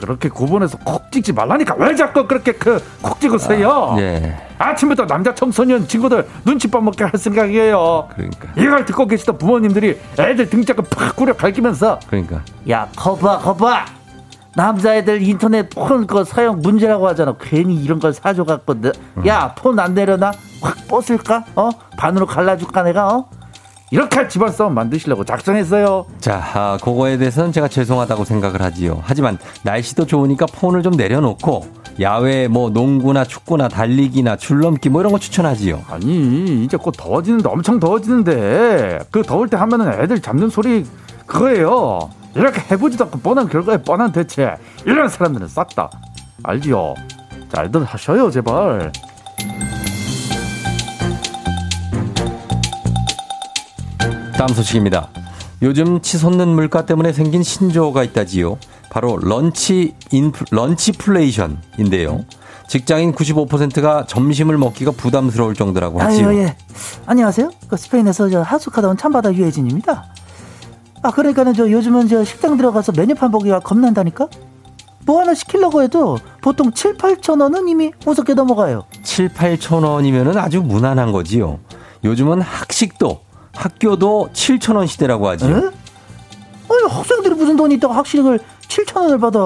그렇게 구분해서 콕 찍지 말라니까 왜 자꾸 그렇게 그 콕 찍으세요? 예. 아침부터 남자 청소년 친구들 눈치밥 먹게 할 생각이에요. 그러니까. 이걸 듣고 계시던 부모님들이 애들 등짝을 팍 구려 갈기면서 그러니까. 야, 거봐, 거봐. 남자애들 인터넷 폰 그 사용 문제라고 하잖아. 괜히 이런 걸 사줘갖고. 내- 야, 폰 안 내려놔? 확 뻗을까? 어? 반으로 갈라줄까, 내가? 어? 이렇게 집안 싸움 만드시려고 작정했어요. 자, 아, 그거에 대해서는 제가 죄송하다고 생각을 하지요. 하지만 날씨도 좋으니까 폰을 좀 내려놓고 야외 뭐 농구나 축구나 달리기나 줄넘기 뭐 이런 거 추천하지요. 아니 이제 곧 더워지는데 엄청 더워지는데 그 더울 때 하면은 애들 잡는 소리 그거예요. 이렇게 해보지도 않고 뻔한 결과에 뻔한 대체 이런 사람들은 싹 다 알지요. 잘들 하셔요 제발. 다음 소식입니다. 요즘 치솟는 물가 때문에 생긴 신조어가 있다지요. 바로 lunch 인플, lunchflation인데요. 직장인 95%가 점심을 먹기가 부담스러울 정도라고 하지요. 아유, 예. 안녕하세요. 그 스페인에서 저 하숙하다 온 참바다 유해진입니다. 아, 그러니까는 저 요즘은 저 식당 들어가서 메뉴판 보기가 겁난다니까? 뭐 하나 시키려고 해도 보통 7, 8천 원은 이미 우습게 넘어가요. 7, 8천 원이면은 아주 무난한 거지요. 요즘은 학식도 학교도 7천 원 시대라고 하지요. 에? 아니, 학생들이 무슨 돈이 있다고 학식을 7천 원을 받아?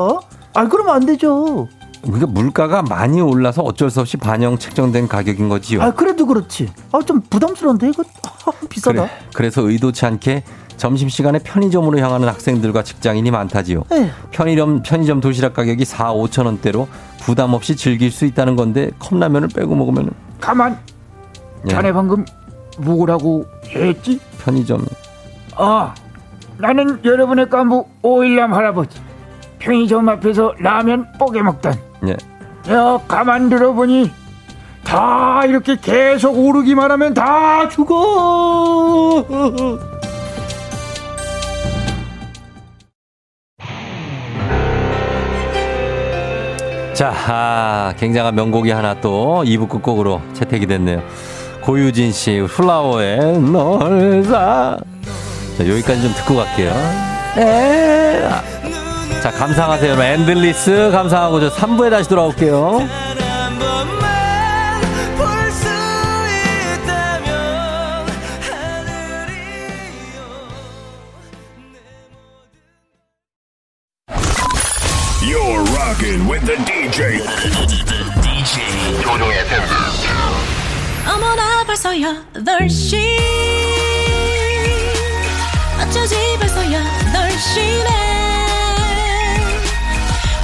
아, 그러면 안 되죠. 그러니까 물가가 많이 올라서 어쩔 수 없이 반영 책정된 가격인 거지요. 아, 그래도 그렇지. 아, 좀 부담스러운데 이거 아, 비싸다. 그래, 그래서 의도치 않게 점심시간에 편의점으로 향하는 학생들과 직장인이 많다지요. 에휴. 편의점, 편의점 도시락 가격이 4, 5천 원대로 부담 없이 즐길 수 있다는 건데 컵라면을 빼고 먹으면 가만. 예, 자네 방금 뭐라고 했지? 편의점 아, 나는 여러분의 간부 오일남 할아버지. 편의점 앞에서 라면 뽀개 먹던. 예. 야, 가만 들어보니 다 이렇게 계속 오르기만 하면 다 죽어. 자, 아, 굉장한 명곡이 하나 또 2부 끝곡으로 채택이 됐네요. 고유진 씨, 플라워의 널 사. 자, 여기까지 좀 듣고 갈게요. 에. 자, 감상하세요. 여러분. Endless 감상하고 저 3부에 다시 돌아올게요. 8시. 어쩌지 벌써 8시네.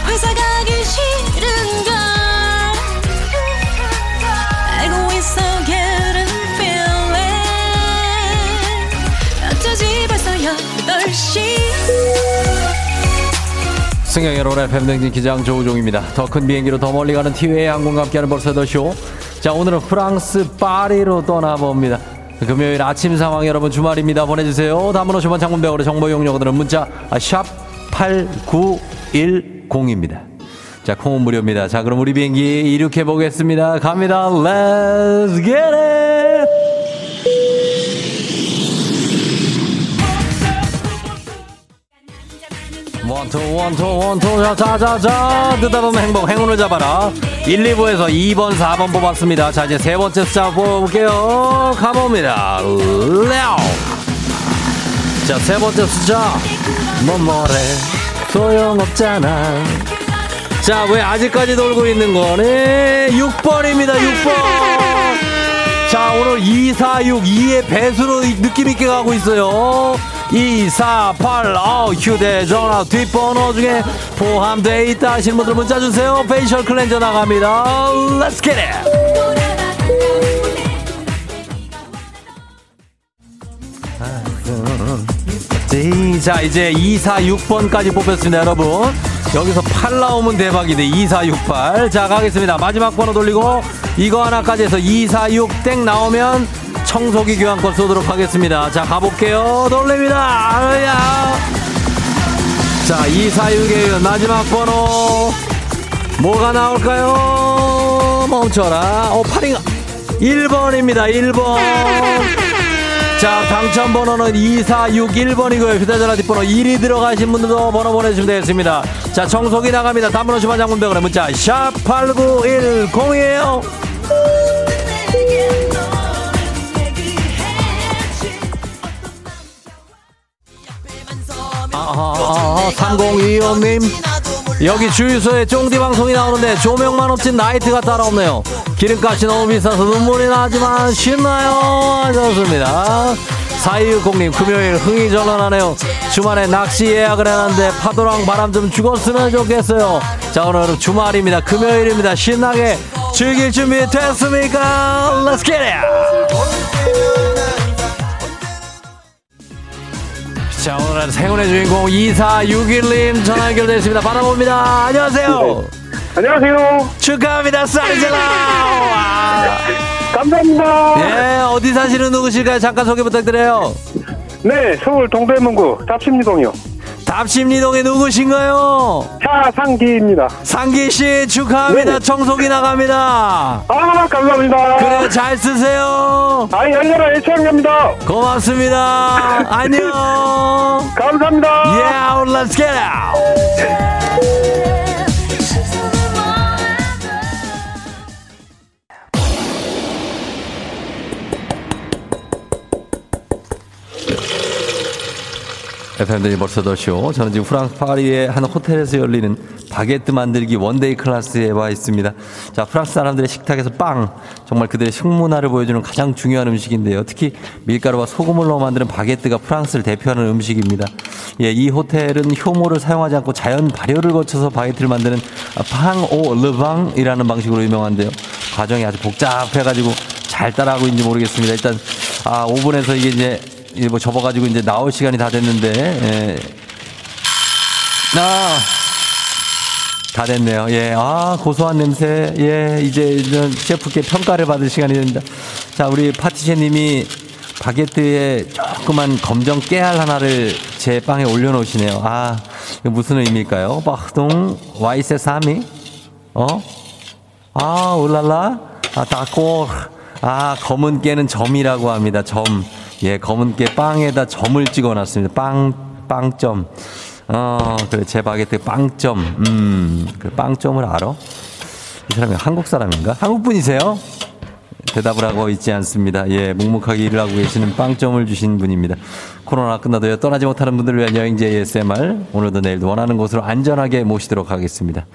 회사 가기 싫은걸. 알고 있어 getting feeling 어쩌지 벌써 8시. 승경 여러분의 팬등진 기장 조우종입니다. 더 큰 비행기로 더 멀리 가는 티웨이 항공과 함께하는 벌써 더 쇼. 자, 오늘은 프랑스 파리로 떠나봅니다. 금요일 아침 상황 여러분 주말입니다. 보내주세요. 담은 50원 장문 배우로 정보 이용료들은 문자 샵 8910입니다. 자, 자, 콩은 무료입니다. 자, 그럼 우리 비행기 이륙해 보겠습니다. 갑니다. Let's! 원투 원투 원투 자자자 뜨다 보면 행복 행운을 잡아라. 1, 2부에서 2번 4번 뽑았습니다. 자 이제 세 번째 숫자 뽑을게요. 가봅니다. 레오. 자세 번째 숫자. 뭐 뭐래. 소용없잖아. 자 왜 아직까지 놀고 있는 거네 6번입니다 6번. 자 오늘 2, 4, 6 2의 배수로 느낌 있게 가고 있어요 2, 4, 8, 어, 휴대전화 뒷번호 중에 포함되어 있다 하시는 분들 문자 주세요. facial cleanser 나갑니다. Let's it. 자 이제 2, 4, 6번까지 뽑혔습니다 여러분. 여기서 8 나오면 대박인데 2, 4, 6, 8 자 가겠습니다. 마지막 번호 돌리고 이거 하나까지 해서 2, 4, 6 땡 나오면 청소기 교환권 쏘도록 하겠습니다. 자 가볼게요. 돌립니다. 아야. 자 2, 4, 6의 마지막 번호. 뭐가 나올까요? 멈춰라. 어 8인가 1번입니다. 1번. 자, 당첨 번호는 2461번이고요. 휴대전화 뒷번호 1이 들어가신 분들도 번호 보내주시면 되겠습니다. 자, 청소기 나갑니다. 단문 50원 장문병원의 문자 샵8910이에요. 아하, 3025님. 여기 주유소에 쫑디 방송이 나오는데 조명만 없진 나이트가 따라오네요. 기름값이 너무 비싸서 눈물이 나지만 신나요. 좋습니다. 4260님 금요일 흥이 절로나네요. 주말에 낚시 예약을 해놨는데 파도랑 바람 좀 죽었으면 좋겠어요. 자 오늘은 주말입니다. 금요일입니다. 신나게 즐길 준비 됐습니까? Let's get it! 자, 오늘은 행운의 주인공 2461님 전화 연결되었습니다. 받아봅니다. 안녕하세요. 안녕하세요. 축하합니다. 쌀젤라. 감사합니다. 예, 어디 사시는 누구실까요? 잠깐 소개 부탁드려요. 네, 서울 동대문구 답심리동이요. 답심리동에 누구신가요? 차상기입니다. 상기 씨 축하합니다. 네. 청소기 나갑니다. 아, 감사합니다. 그래 잘 쓰세요. 아이, 열려라 애청합니다. 고맙습니다. 안녕. 감사합니다. Yeah, let's get out. FM들이 벌써 더쇼. 저는 지금 프랑스 파리의 한 호텔에서 열리는 바게트 만들기 one-day class에 와 있습니다. 자, 프랑스 사람들의 식탁에서 빵. 정말 그들의 식문화를 보여주는 가장 중요한 음식인데요. 특히 밀가루와 소금을 넣어 만드는 바게트가 프랑스를 대표하는 음식입니다. 예, 이 호텔은 효모를 사용하지 않고 자연 발효를 거쳐서 바게트를 만드는 팡오 르방이라는 방식으로 유명한데요. 과정이 아주 복잡해가지고 잘 따라하고 있는지 모르겠습니다. 일단, 아, 오븐에서 이게 이제 이뭐 접어가지고 이제 나올 시간이 다 됐는데, 예. 아, 다 됐네요. 예, 아, 고소한 냄새. 예, 이제 셰프께 평가를 받을 시간이 됩니다. 자, 우리 파티셰 님이 바게트에 조그만 검정 깨알 하나를 제 빵에 올려놓으시네요. 아, 무슨 의미일까요? 바동 와이세 사미? 어? 아, 울랄라? 아, 다꼬. 아, 검은 깨는 점이라고 합니다. 점. 예, 검은 깨 빵에다 점을 찍어 놨습니다. 빵, 빵점. 어, 그래, 제 바게트 빵점. 음, 그 빵점을 알아? 이 사람이 한국 사람인가? 한국 분이세요? 대답을 하고 있지 않습니다. 예, 묵묵하게 일을 하고 계시는 빵점을 주신 분입니다. 코로나 끝나도 떠나지 못하는 분들을 위한 여행지 ASMR. 오늘도 내일도 원하는 곳으로 안전하게 모시도록 하겠습니다.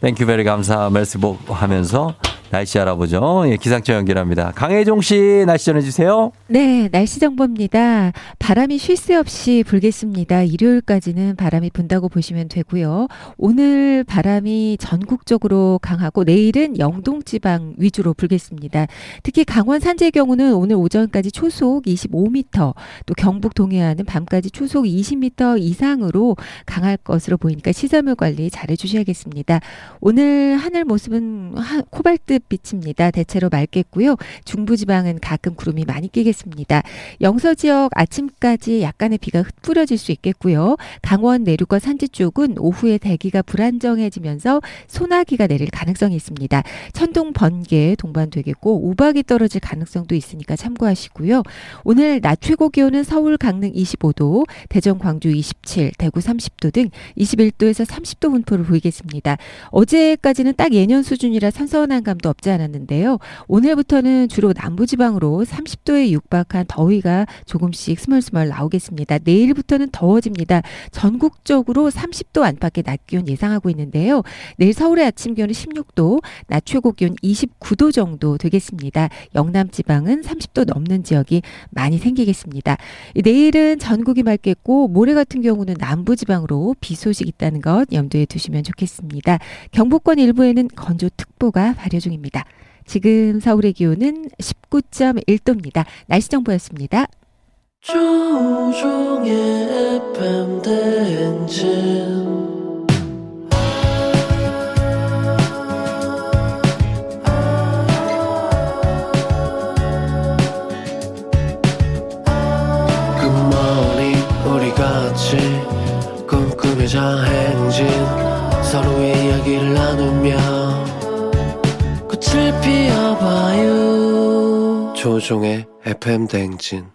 thank you very 감사 merci beaucoup 하면서 날씨 알아보죠. 예, 기상청 연결합니다. 강혜종 씨 날씨 전해주세요. 네, 날씨 정보입니다. 바람이 쉴 새 없이 불겠습니다. 일요일까지는 바람이 분다고 보시면 되고요. 오늘 바람이 전국적으로 강하고 내일은 영동 지방 위주로 불겠습니다. 특히 강원 산지의 경우는 오늘 오전까지 초속 25m, 또 경북 동해안은 밤까지 초속 20m 이상으로 강할 것으로 보이니까 시설물 관리 잘 해 주셔야겠습니다. 오늘 하늘 모습은 하- 코발트 햇빛입니다. 대체로 맑겠고요. 중부지방은 가끔 구름이 많이 끼겠습니다. 영서 지역 아침까지 약간의 비가 흩뿌려질 수 있겠고요. 강원 내륙과 산지 쪽은 오후에 대기가 불안정해지면서 소나기가 내릴 가능성이 있습니다. 천둥 번개 동반되겠고 우박이 떨어질 가능성도 있으니까 참고하시고요. 오늘 낮 최고 기온은 서울 강릉 25도, 대전 광주 27, 대구 30도 등 21도에서 30도 분포를 보이겠습니다. 어제까지는 딱 예년 수준이라 선선한 감도 없지 않았는데요. 오늘부터는 주로 남부지방으로 30도에 육박한 더위가 조금씩 스멀스멀 나오겠습니다. 내일부터는 더워집니다. 전국적으로 30도 안팎의 낮 기온 예상하고 있는데요. 내일 서울의 아침 기온은 16도, 낮 최고 기온 29도 정도 되겠습니다. 영남 지방은 30도 넘는 지역이 많이 생기겠습니다. 내일은 전국이 맑겠고 모레 같은 경우는 남부 지방으로 비 소식 있다는 것 염두에 두시면 좋겠습니다. 경북권 일부에는 건조특보가 발효 중입니다. 지금 서울의 기온은 19.1도입니다. 날씨 정보였습니다. 꿈꾸며자 행진 서로의 이야기를 나누며 꽃을 피워봐요 조종의 FM 대행진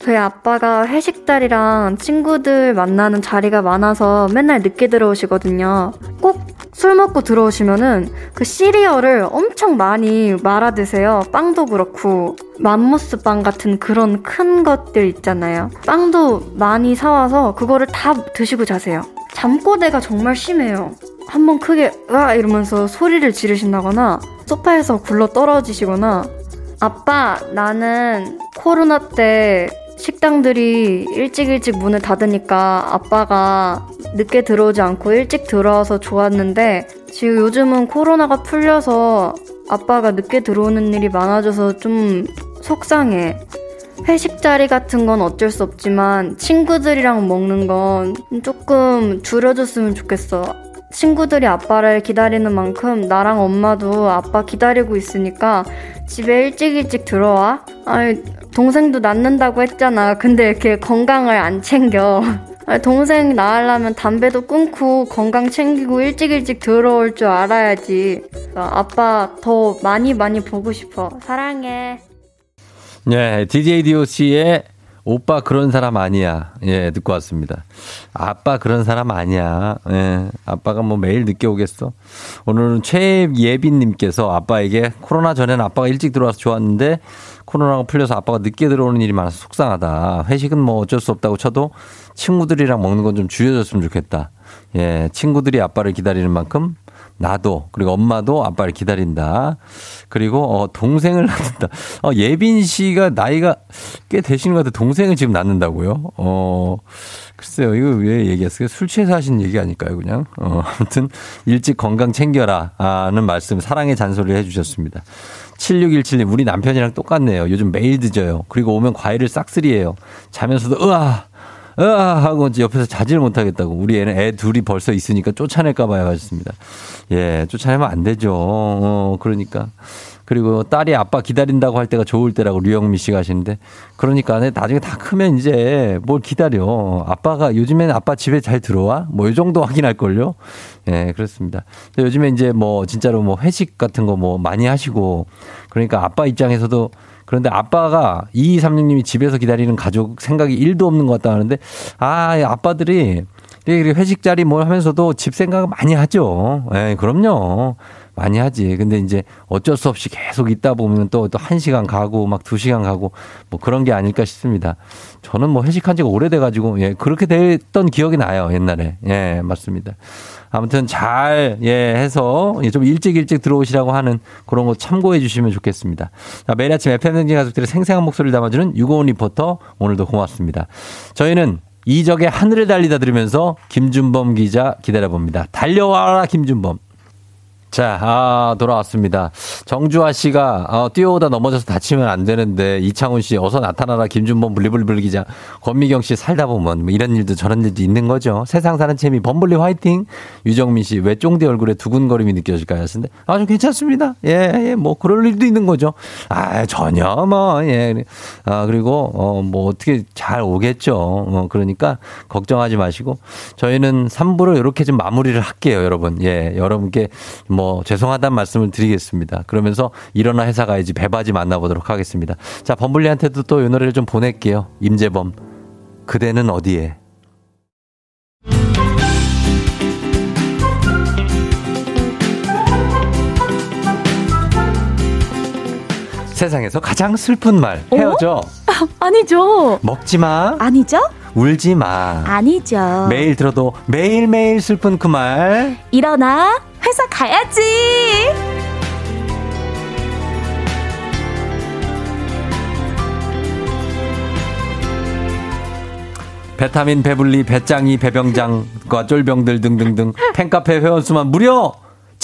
저희 아빠가 회식 자리랑 친구들 만나는 자리가 많아서 맨날 늦게 들어오시거든요. 꼭 술 먹고 들어오시면은 그 시리얼을 엄청 많이 말아 드세요. 빵도 그렇고 맘모스 빵 같은 그런 큰 것들 있잖아요. 빵도 많이 사와서 그거를 다 드시고 자세요. 잠꼬대가 정말 심해요. 한번 크게 으아 이러면서 소리를 지르신다거나 소파에서 굴러 떨어지시거나 아빠 나는 코로나 때 식당들이 일찍 일찍 문을 닫으니까 아빠가 늦게 들어오지 않고 일찍 들어와서 좋았는데 지금 요즘은 코로나가 풀려서 아빠가 늦게 들어오는 일이 많아져서 좀 속상해. 회식 자리 같은 건 어쩔 수 없지만 친구들이랑 먹는 건 조금 줄여줬으면 좋겠어. 친구들이 아빠를 기다리는 만큼 나랑 엄마도 아빠 기다리고 있으니까 집에 일찍 일찍 들어와. 아니, 동생도 낳는다고 했잖아. 근데 이렇게 건강을 안 챙겨. 아니, 동생 낳으려면 담배도 끊고 건강 챙기고 일찍 일찍 들어올 줄 알아야지. 아빠 더 많이 많이 보고 싶어. 사랑해. 네, DJ DOC의 오빠 그런 사람 아니야. 예, 듣고 왔습니다. 아빠 그런 사람 아니야. 예, 아빠가 뭐 매일 늦게 오겠어. 오늘은 최예빈님께서 아빠에게 코로나 전에는 아빠가 일찍 들어와서 좋았는데 코로나가 풀려서 아빠가 늦게 들어오는 일이 많아서 속상하다. 회식은 뭐 어쩔 수 없다고 쳐도 친구들이랑 먹는 건 좀 줄여줬으면 좋겠다. 예, 친구들이 아빠를 기다리는 만큼 나도 그리고 엄마도 아빠를 기다린다. 그리고 어 동생을 낳는다. 어 예빈 씨가 나이가 꽤 되시는 것 같아. 동생을 지금 낳는다고요? 어 글쎄요. 이거 왜 얘기했어요? 술 취해서 하신 얘기 아닐까요, 그냥? 어 아무튼 일찍 건강 챙겨라 하는 말씀 사랑의 잔소리를 해 주셨습니다. 7617님, 우리 남편이랑 똑같네요. 요즘 매일 늦어요. 그리고 오면 과일을 싹쓸이해요. 자면서도, 으아! 으아! 하고 옆에서 자지를 못하겠다고. 우리 애는 애 둘이 벌써 있으니까 쫓아낼까봐요. 하셨습니다. 예, 쫓아내면 안 되죠. 어, 그러니까. 그리고 딸이 아빠 기다린다고 할 때가 좋을 때라고 류영미 씨가 하시는데 그러니까 나중에 다 크면 이제 뭘 기다려. 아빠가 요즘에는 아빠 집에 잘 들어와? 뭐 이 정도 확인할 걸요? 예, 그렇습니다. 요즘에 이제 뭐 진짜로 뭐 회식 같은 거 뭐 많이 하시고 그러니까 아빠 입장에서도 그런데 아빠가 2236님이 집에서 기다리는 가족 생각이 1도 없는 것 같다 하는데 아, 아빠들이 회식 자리 뭘 하면서도 집 생각 많이 하죠. 예, 그럼요. 많이 하지. 근데 이제 어쩔 수 없이 계속 있다 보면 또, 또 1시간 가고 막 2시간 가고 뭐 그런 게 아닐까 싶습니다. 저는 뭐 회식한 지가 오래돼가지고, 예, 그렇게 됐던 기억이 나요, 옛날에. 예, 맞습니다. 아무튼 잘, 예, 해서 좀 일찍 일찍 들어오시라고 하는 그런 거 참고해 주시면 좋겠습니다. 자, 매일 아침 FM등진 가족들의 생생한 목소리를 담아주는 유고원 리포터 오늘도 고맙습니다. 저희는 이적의 하늘을 달리다 들으면서 김준범 기자 기다려봅니다. 달려와라, 김준범. 자, 아, 돌아왔습니다. 정주아 씨가, 어, 뛰어오다 넘어져서 다치면 안 되는데, 이창훈 씨, 어서 나타나라, 김준범 블리블블 기자, 권미경 씨 살다 보면, 뭐 이런 일도 저런 일도 있는 거죠. 세상 사는 재미, 범블리 화이팅! 유정민 씨, 왜 쫑디 얼굴에 두근거림이 느껴질까요? 하는데, 아주 괜찮습니다. 예, 예, 뭐, 그럴 일도 있는 거죠. 아, 전혀, 뭐, 예. 아, 그리고, 어, 뭐, 어떻게 잘 오겠죠. 어, 그러니까, 걱정하지 마시고, 저희는 3부로 이렇게 좀 마무리를 할게요, 여러분. 예, 여러분께 뭐 죄송하다는 말씀을 드리겠습니다. 그러면서 일어나 회사 가야지 배바지 만나보도록 하겠습니다. 자, 범블리한테도 또 이 노래를 좀 보낼게요. 임재범. 그대는 어디에? 세상에서 가장 슬픈 말 헤어져 아니죠. 먹지 마 아니죠? 울지 마 아니죠. 매일 들어도 매일매일 슬픈 그 말 일어나. 회사 가야지. 베타민, 배불리, 배짱이, 배병장과 쫄병들 등등등 팬카페 회원수만 무려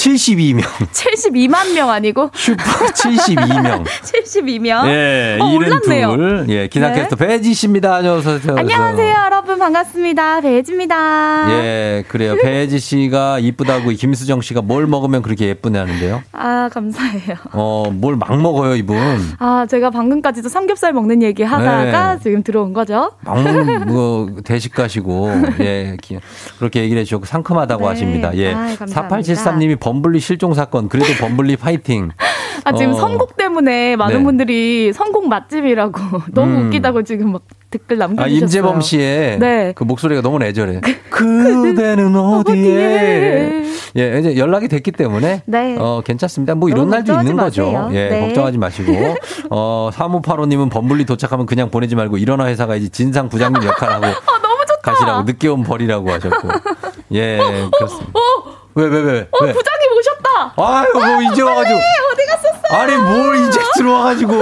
72명. 72만 명 아니고 슈퍼 72명. 72명. 예, 어, 올랐네요. 네. 72. 예, 기상캐스터 배지 씨입니다. 안녕하세요. 안녕하세요, 여러분 반갑습니다. 배지입니다. 예, 그래요. 배지 씨가 이쁘다고 김수정 씨가 뭘 먹으면 그렇게 예쁘네 하는데요. 아 감사해요. 어, 뭘 막 먹어요, 이분. 아 제가 방금까지도 삼겹살 먹는 얘기 하다가 네. 지금 들어온 거죠. 막 먹는 뭐 대식 가시고 예, 기- 그렇게 얘기를 해 주셨고 상큼하다고 네. 하십니다. 예. 감사합니다. 4873님이 범 블리 실종 사건. 그래도 범블리 파이팅. 아 지금 어. 선곡 때문에 많은 네. 분들이 선곡 맛집이라고 너무 음. 웃기다고 지금 막 댓글 아, 남겨주셨어요. 임재범 씨의 네. 그 목소리가 너무 애절해. 그대는 어디에? 예, 이제 연락이 됐기 때문에 네. 어, 괜찮습니다. 뭐 이런 날도 있는 거죠. 마세요. 예, 네. 걱정하지 마시고. 어, 3585님은 범블리 도착하면 그냥 보내지 말고 일어나 회사 가야지 진상 부장님 역할하고 아. 가시라고 늦게 온 벌이라고 하셨고. 예, 그렇습니다. 어, 왜, 왜, 왜? 어 왜? 부장님 오셨다. 아유, 뭐 이제 와가지고. 어디 갔었어? 아니, 뭘 이제 들어와가지고.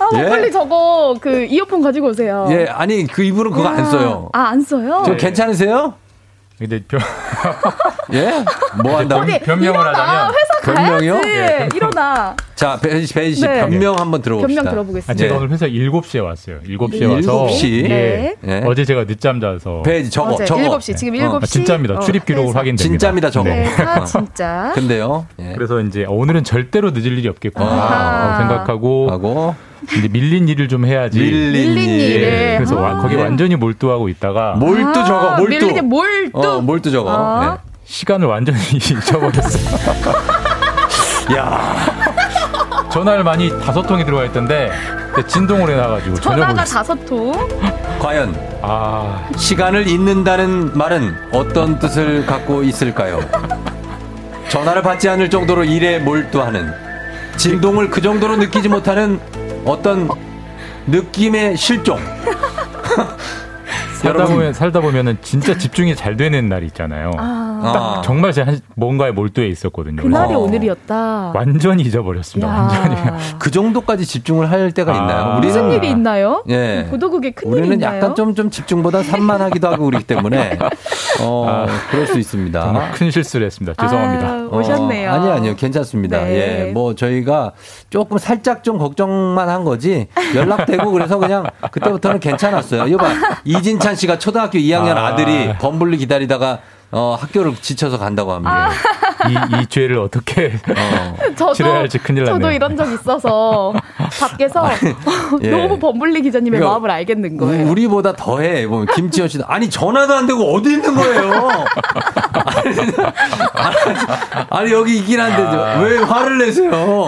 아, 예? 빨리 저거 그 이어폰 가지고 오세요. 예, 아니, 그 이분은 그거 안 써요. 아, 안 써요? 저 괜찮으세요? 근데 변, 예? 뭐 한다고? 변명을 하자면 변명이요? 예. 일어나. 자, 배지 씨, 배지 씨 네. 변명 한번 들어봅시다. 변명 들어보겠습니다. 아, 제가 예. 오늘 회사 7시에 왔어요. 7시에 네, 와서 7시? 예. 네. 어제 제가 늦잠 자서 배지 저거, 어제 저거. 7시, 지금 어. 7시. 아, 진짜입니다. 어, 출입 회사. 확인됩니다. 진짜입니다, 저거. 네, 어. 아, 진짜. 근데요. 예. 그래서 이제 오늘은 절대로 늦을 일이 없겠구나 아하. 생각하고 하고 이제 밀린 일을 좀 해야지. 밀린 밀린 일. 일을. 그래서 와- 아. 거기 예. 완전히 몰두하고 있다가 몰두 저거, 몰두. 밀리게 몰두. 어, 몰두 저거. 어. 시간을 완전히 잊어버렸어요. 예. 야 전화를 많이 다섯 통이 들어와 있던데 진동을 해놔가지고 전혀 전화가. 다섯 통. 과연 아 시간을 잊는다는 말은 어떤 뜻을 갖고 있을까요? 전화를 받지 않을 정도로 일에 몰두하는 진동을 그 정도로 느끼지 못하는 어떤 느낌의 실종. 살다 여러분. 보면 살다 보면은 진짜 집중이 잘 되는 날이 있잖아요. 아, 아. 정말 제가 한- 뭔가에 몰두해 있었거든요. 그날이 어. 오늘이었다. 완전히 잊어버렸습니다. 완전히. 야. 그 정도까지 집중을 할 때가 아. 있나요? 무슨 아. 일이 있나요? 예. 보도국에 큰 일이 우리는? 약간 좀, 좀 집중보다 산만하기도 하고 그렇기 때문에, 어, 그럴 수 있습니다. 정말 큰 실수를 했습니다. 죄송합니다. 아, 오셨네요. 어, 아니, 아니요. 괜찮습니다. 네. 예. 뭐, 저희가 조금 살짝 좀 걱정만 한 거지, 연락되고 그래서 그냥 그때부터는 괜찮았어요. 이거 봐. 이진찬 씨가 초등학교 2학년 아. 아. 들이 범블리 기다리다가, 어, 학교를 지쳐서 간다고 합니다. 이, 이 죄를 어떻게 어. 저도 치러야 할지 큰일 났네요. 저도 이런 적 있어서 밖에서 예. 너무 범블리 기자님의 그러니까 마음을 알겠는 거예요. 우- 우리보다 더해. 보면 김치현 씨도 아니 전화도 안 되고 어디 있는 거예요? 아니, 아니, 여기 있긴 한데 아. 왜 화를 내세요?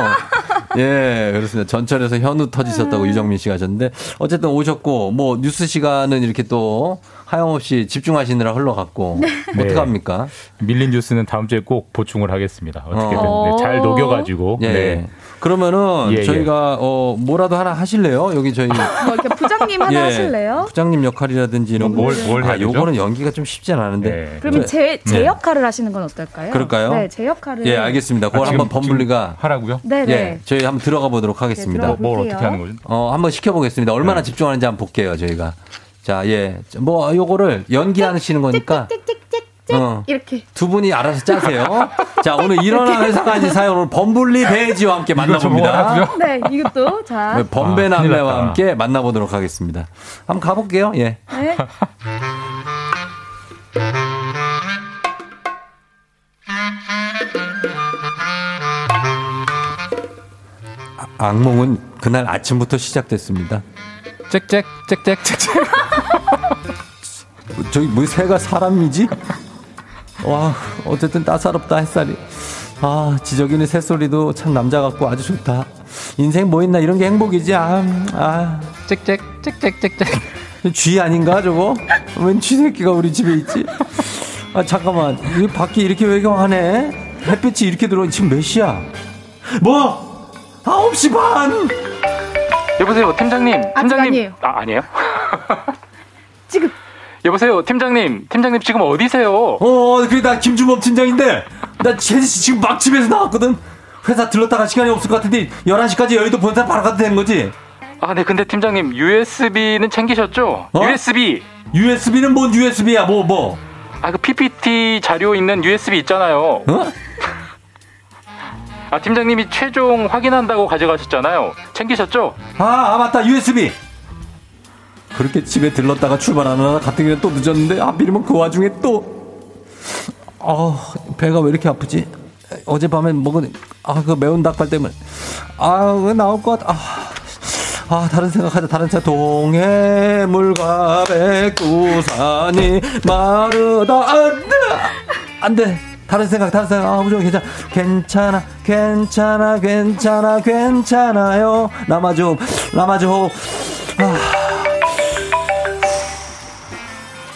예, 그렇습니다. 전철에서 현우 터지셨다고 유정민 씨가 하셨는데 어쨌든 오셨고 뭐 뉴스 시간은 이렇게 또 하영없이 집중하시느라 흘러갔고 네. 어떡합니까? 밀린 뉴스는 다음 주에 꼭 보충을 하겠습니다. 어떻게든 어. 네, 잘 녹여가지고. 예. 네. 그러면은 예, 예. 저희가 어 뭐라도 하나 하실래요? 여기 저희 뭐 이렇게 부장님 하나 예, 하실래요? 부장님 역할이라든지 이런 뭘- 거. 뭘 해야 아? 요거는 연기가 좀 쉽진 않은데. 네. 그러면 제, 제 네. 역할을 하시는 건 어떨까요? 그럴까요? 네, 제 역할을. 예, 알겠습니다. 그걸 아, 지금- 한번 범블리가 하라고요? 네, 네. 예, 저희 한번 들어가 보도록 하겠습니다. 네, 뭘. 어떻게 하는 거죠? 어, 한번 시켜 보겠습니다. 얼마나 네. 집중하는지 한번 볼게요, 저희가. 자, 예. 뭐, 요거를 연기하시는 거니까. 어. 이렇게. 두 분이 알아서 짜세요. 자, 오늘 일어나 회사까지 사연 오늘 범블리 배지와 함께 만나봅니다. 네, 이것도 자. 네, 범배 아, 남매와. 함께 만나보도록 하겠습니다. 한번 가볼게요. 예. 네. 악몽은 그날 아침부터 시작됐습니다. 짹짹 짹짹 짹짹. 저기 뭐 새가 사람이지? 와 어쨌든 따사롭다 햇살이. 아 지저귀는 새 소리도 참 남자 같고 아주 좋다. 인생 뭐 있나 이런 게 행복이지. 아, 아. 짹짹 짹짹 짹짹. 쥐 아닌가 저거? 웬 쥐 새끼가 우리 집에 있지? 아 잠깐만 이 밖이 이렇게 외경하네. 햇빛이 이렇게 들어 지금 몇 시야? 뭐? 9시 반! 여보세요, 팀장님. 팀장님. 아니에요. 아, 아니에요? 지금. 여보세요, 팀장님. 팀장님 지금 어디세요? 어, 그래, 나 김주범 팀장인데, 나 제시 지금 막 집에서 나왔거든? 회사 들렀다가 시간이 없을 것 같은데, 11시까지 여의도 본사 바로 가도 되는 거지? 아, 네, 근데 팀장님, USB는 챙기셨죠? 어? USB. USB는 뭔 USB야, 뭐, 뭐? 아, 그 PPT 자료 있는 USB 있잖아요. 어? 아, 팀장님이 최종 확인한다고 가져가셨잖아요. 챙기셨죠? 아, 아, 맞다, USB! 그렇게 집에 들렀다가 출발하느라 같은 길에 또 늦었는데, 하필이면 그 와중에 또, 아, 배가 왜 이렇게 아프지? 어젯밤에 먹은, 아, 그 매운 닭발 때문에. 아, 왜 나올 것 같아. 아. 아, 다른 생각하자, 다른 생각. 동해물과 백두산이 마르다. 안 돼! 안 돼! 다른 생각, 다른 생각. 아, 무조건 괜찮아. 괜찮아, 괜찮아, 괜찮아, 괜찮아요. 남아 좀, 남아 좀. 아,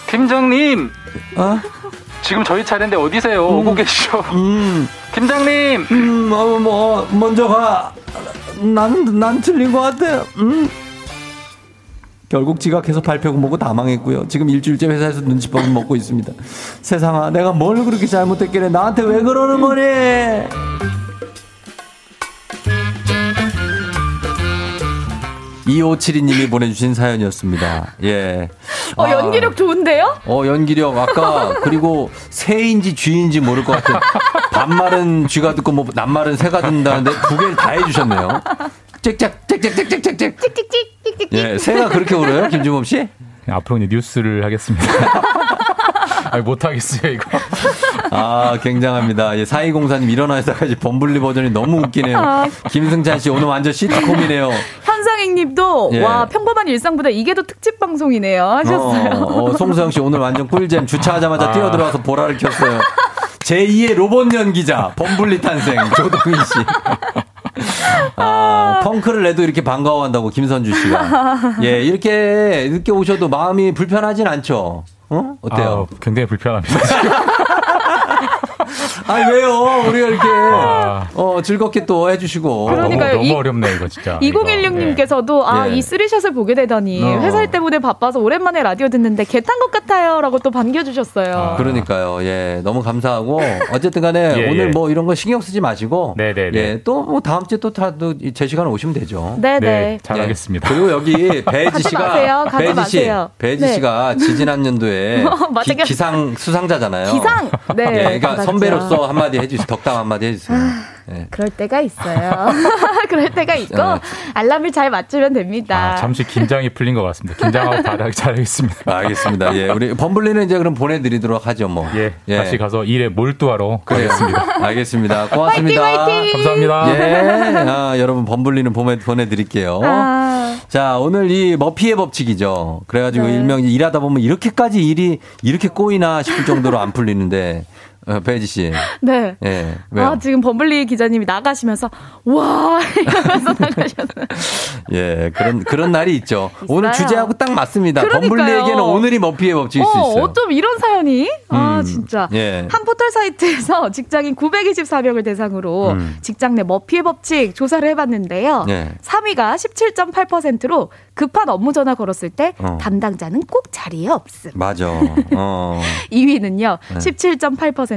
팀장님! 어? 지금 저희 차례인데 어디세요? 오고 계시죠? 음, 팀장님! 음, 어, 뭐, 먼저 가. 난, 난 틀린 것 같아. 음. 결국 지각해서 발표 공모고 다 망했고요. 지금 일주일째 회사에서 눈치밥을 먹고 있습니다. 세상아, 내가 뭘 그렇게 잘못했길래 나한테 왜 그러는 거니? 2572님이 보내주신 사연이었습니다. 예. 어, 아, 연기력 좋은데요? 어, 연기력. 아까, 그리고 새인지 쥐인지 모를 것 같은 반말은 쥐가 듣고 뭐 낱말은 새가 듣는다는데 두 개를 다 해주셨네요. 짹짹, 짹짹짹짹짹. 찍찍찍찍찍찍. 예, 새가 그렇게 울어요? 김주범 씨? 네, 앞으로는 뉴스를 하겠습니다. 아니, 못하겠어요, 이거. 아, 굉장합니다. 예, 4204님 일어나서까지 범블리 버전이 너무 웃기네요. 아. 김승찬 씨 오늘 완전 시트콤이네요. 현상익님도 예. 와 평범한 일상보다 이게 더 특집 방송이네요 하셨어요. 어, 어, 송수영 씨 오늘 완전 꿀잼. 주차하자마자 아. 뛰어들어와서 보라를 켰어요. 제2의 로봇 연기자, 범블리 탄생, 조동희 씨. 아, 펑크를 내도 이렇게 반가워한다고 김선주 씨가. 예, 이렇게 늦게 오셔도 마음이 불편하진 않죠. 어? 어때요? 아, 굉장히 불편합니다. 아, 왜요? 우리가 이렇게, 아. 어, 즐겁게 또 해주시고. 그러니까요. 너무, 어렵네, 이거 진짜. 2016님께서도 아, 예. 이 쓰리샷을 보게 되다니 어. 회사 일 때문에 바빠서 오랜만에 라디오 듣는데 개탄 것 같아요. 라고 또 반겨주셨어요. 아. 그러니까요. 예, 너무 감사하고 어쨌든 간에 예, 오늘 예. 뭐 이런 거 신경 쓰지 마시고 네네네. 예, 또뭐 다음 주에 또다제 시간에 오시면 되죠. 네네. 네, 잘하겠습니다. 그리고 여기 배지 씨가 배지 씨. 배지 네. 씨가 지지난 맞아요. 기, 상 수상자잖아요. 기상! 네. 예, 그러니까. 선배로서 한마디 해주세요. 덕담 한마디 해주세요. 예. 그럴 때가 있어요. 그럴 때가 있고 네. 알람을 잘 맞추면 됩니다. 아, 잠시 긴장이 풀린 것 같습니다. 긴장하고 바르게 잘하겠습니다. 알겠습니다. 예, 우리 범블리는 이제 그럼 보내드리도록 하죠, 뭐. 예, 다시 가서 일에 몰두하러. 가겠습니다. 알겠습니다. 고맙습니다. 화이팅, 화이팅! 감사합니다. 예. 아, 여러분 범블리는 보내, 보내드릴게요. 아. 자, 오늘 이 머피의 법칙이죠. 그래가지고 네. 일명 일하다 보면 이렇게까지 일이 이렇게 꼬이나 싶을 정도로 안 풀리는데, 어, 배지 씨. 네. 예. 왜요? 아, 지금 범블리 기자님이 나가시면서, 와! 이러면서 나가셨어요. 예, 그런, 그런 날이 있죠. 오늘 주제하고 딱 맞습니다. 그러니까요. 범블리에게는 오늘이 머피의 법칙일 수 있어요. 어쩜 이런 사연이? 아, 음, 진짜. 예. 한 포털 사이트에서 직장인 924명을 대상으로 음. 직장 내 머피의 법칙 조사를 해봤는데요. 예. 3위가 17.8%로 급한 업무 전화 걸었을 때 어. 담당자는 꼭 자리에 없음. 맞아. 어. 2위는요, 네. 17.8%.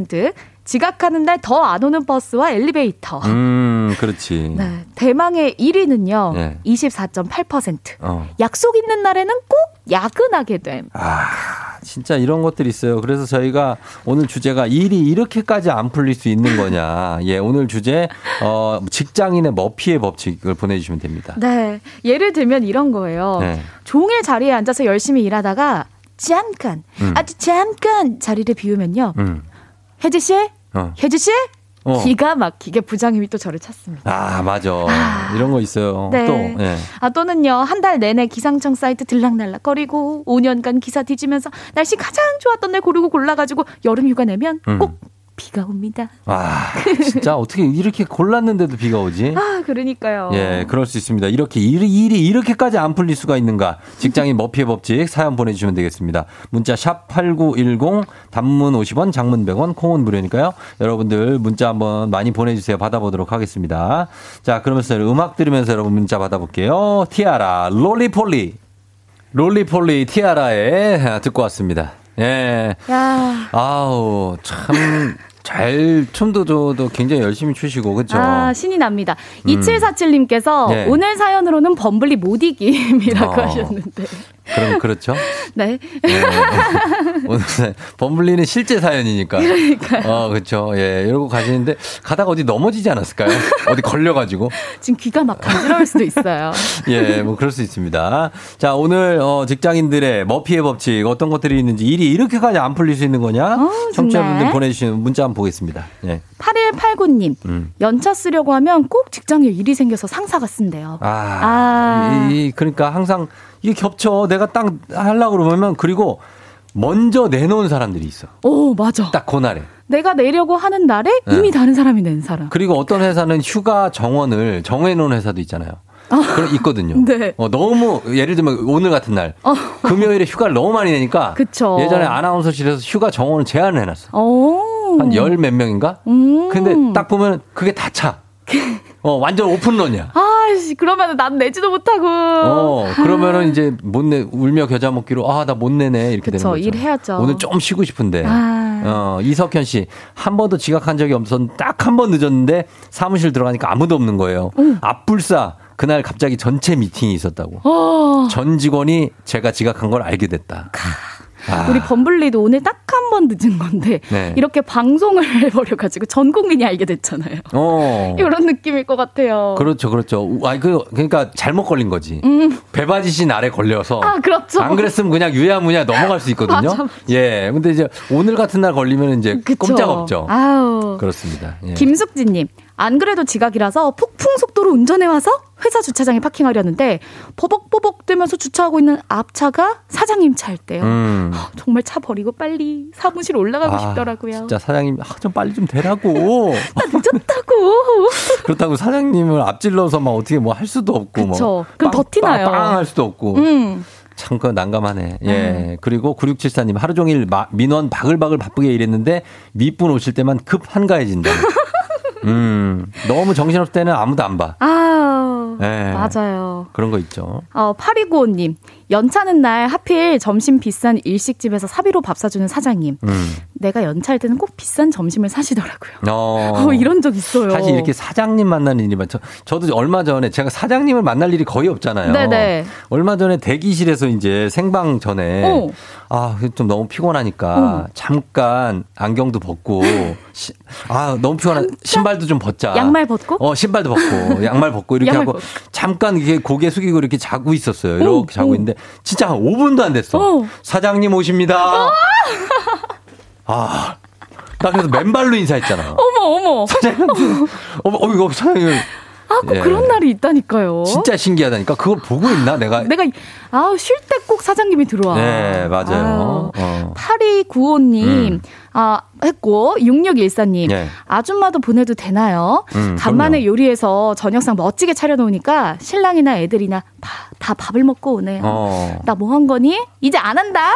지각하는 날 더 안 오는 버스와 엘리베이터. 음, 그렇지. 네. 대망의 1위는요, 네. 24.8%. 어. 약속 있는 날에는 꼭 야근하게 됨. 아, 진짜 이런 것들이 있어요. 그래서 저희가 오늘 주제가 일이 이렇게까지 안 풀릴 수 있는 거냐. 예, 오늘 주제, 어, 직장인의 머피의 법칙을 보내 주시면 됩니다. 네. 예를 들면 이런 거예요. 네. 종일 자리에 앉아서 열심히 일하다가 잠깐, 음. 아주 잠깐 자리를 비우면요. 음. 혜지 씨? 어. 혜지 씨? 어. 기가 막히게 부장님이 또 저를 찾습니다. 아, 맞아. 이런 거 있어요. 네. 또, 예. 아, 또는요, 한 달 내내 기상청 사이트 들락날락 거리고, 5년간 기사 뒤지면서, 날씨 가장 좋았던 날 고르고 골라 가지고, 여름 휴가 내면 음. 꼭 비가 옵니다. 아, 진짜 어떻게 이렇게 골랐는데도 비가 오지? 아, 그러니까요. 예, 그럴 수 있습니다. 이렇게 일이, 일이 이렇게까지 안 풀릴 수가 있는가? 직장인 머피의 법칙 사연 보내주시면 되겠습니다. 문자 샵 #8910 단문 50원, 장문 100원, 콩은 무료니까요. 여러분들 문자 한번 많이 보내주세요. 받아보도록 하겠습니다. 자, 그러면서 음악 들으면서 여러분 문자 받아볼게요. 티아라, 롤리폴리, 롤리폴리 티아라에 듣고 왔습니다. 예. 야. 아우, 참, 잘, 춤도 저도 굉장히 열심히 추시고, 그쵸? 아, 신이 납니다. 음. 2747님께서 네. 오늘 사연으로는 범블리 못 이김이라고 어. 하셨는데. 그럼 그렇죠. 네. 오늘 범블리는 실제 사연이니까. 그러니까요. 어, 그렇죠. 예, 이러고 가시는데 가다가 어디 넘어지지 않았을까요? 어디 걸려가지고. 지금 귀가 막 간지러울 수도 있어요. 예, 뭐 그럴 수 있습니다. 자, 오늘 어, 직장인들의 머피의 법칙 어떤 것들이 있는지 일이 이렇게까지 안 풀릴 수 있는 거냐? 청취자분들 정말. 보내주시는 문자 한번 보겠습니다. 예. 8189님, 음. 연차 쓰려고 하면 꼭 직장에 일이 생겨서 상사가 쓴대요. 아, 아. 이, 그러니까 항상 이게 겹쳐. 내가 딱 하려고 그러면 그리고 먼저 내놓은 사람들이 있어. 오, 맞아. 딱 그날에. 내가 내려고 하는 날에 네. 이미 다른 사람이 낸 사람. 그리고 어떤 회사는 휴가 정원을 정해놓은 회사도 있잖아요. 그런 있거든요. 네. 어, 너무 예를 들면 오늘 같은 날 금요일에 휴가를 너무 많이 내니까 그쵸. 예전에 아나운서실에서 휴가 정원을 제한을 해놨어. 오. 한열 몇 명인가? 음. 근데 딱 보면 그게 다 차. 어, 완전 오픈런이야. 아씨, 그러면 난 내지도 못하고. 어, 그러면은 이제 못 내, 울며 겨자 먹기로, 아, 나 못 내네. 이렇게 그쵸, 되는 거죠. 일해야죠. 오늘 좀 쉬고 싶은데. 아. 어, 이석현 씨. 한 번도 지각한 적이 없었는데, 딱 한 번 늦었는데, 사무실 들어가니까 아무도 없는 거예요. 앞불사. 그날 갑자기 전체 미팅이 있었다고. 어. 전 직원이 제가 지각한 걸 알게 됐다. 아. 우리 범블리도 오늘 딱 한 번 늦은 건데 네. 이렇게 방송을 해버려가지고 전 국민이 알게 됐잖아요. 어. 이런 느낌일 것 같아요. 그렇죠, 그렇죠. 아, 그, 그러니까 잘못 걸린 거지. 음. 배바지 씨 날에 걸려서. 아, 그렇죠. 안 그랬으면 그냥 유야무야 넘어갈 수 있거든요. 맞아, 맞아. 예. 근데 이제 오늘 같은 날 걸리면 이제 그쵸. 꼼짝 없죠. 아우. 그렇습니다. 예. 김숙진님, 안 그래도 지각이라서 폭풍 속도로 운전해 와서 회사 주차장에 파킹하려는데 버벅버벅 되면서 주차하고 있는 앞차가 사장님 차일때요. 음. 정말 차 버리고 빨리 사무실 올라가고 아, 싶더라고요. 진짜 사장님, 아, 좀 빨리 좀 되라고. 늦었다고. 그렇다고 사장님을 앞질러서 막 어떻게 뭐 할 수도 없고. 그쵸. 뭐. 그럼 더 티나요. 빵할 수도 없고. 음. 참, 그 난감하네. 예. 그리고 9674님, 하루 종일 마- 민원 바글바글 바쁘게 일했는데 밑분 오실 때만 급 한가해진다. 음. 너무 정신없을 때는 아무도 안 봐. 아, 예. 맞아요. 그런 거 있죠. 어, 8295님, 연차는 날 하필 점심 비싼 일식집에서 사비로 밥 사주는 사장님. 음. 내가 연차할 때는 꼭 비싼 점심을 사시더라고요. 어. 어, 이런 적 있어요. 사실 이렇게 사장님 만나는 일이 많죠. 저도 얼마 전에 제가 사장님을 만날 일이 거의 없잖아요. 네네. 얼마 전에 대기실에서 이제 생방 전에 어. 아, 좀 너무 피곤하니까 어. 잠깐 안경도 벗고 시- 아, 너무 피곤한 신발도 좀 벗자. 양말 벗고? 어, 신발도 벗고 양말 벗고 이렇게 양말 하고 벗고. 잠깐 이게 고개 숙이고 이렇게 자고 있었어요. 이렇게 오, 자고 오. 있는데 진짜 한 5분도 안 됐어. 어. 사장님 오십니다. 아. 나 그래서 맨발로 인사했잖아. 어머, 어머. 어머, 어, 이거 사장님. 아, 꼭 예. 그런 날이 있다니까요. 진짜 신기하다니까. 그걸 보고 있나, 내가? 내가, 아우, 쉴 때 꼭 사장님이 들어와. 네, 맞아요. 어. 8295님, 음. 아, 했고, 6614님, 예. 아줌마도 보내도 되나요? 음, 간만에 그럼요. 요리해서 저녁상 멋지게 차려놓으니까 신랑이나 애들이나 다, 다 밥을 먹고 오네요. 어. 나뭐 한 거니? 이제 안 한다?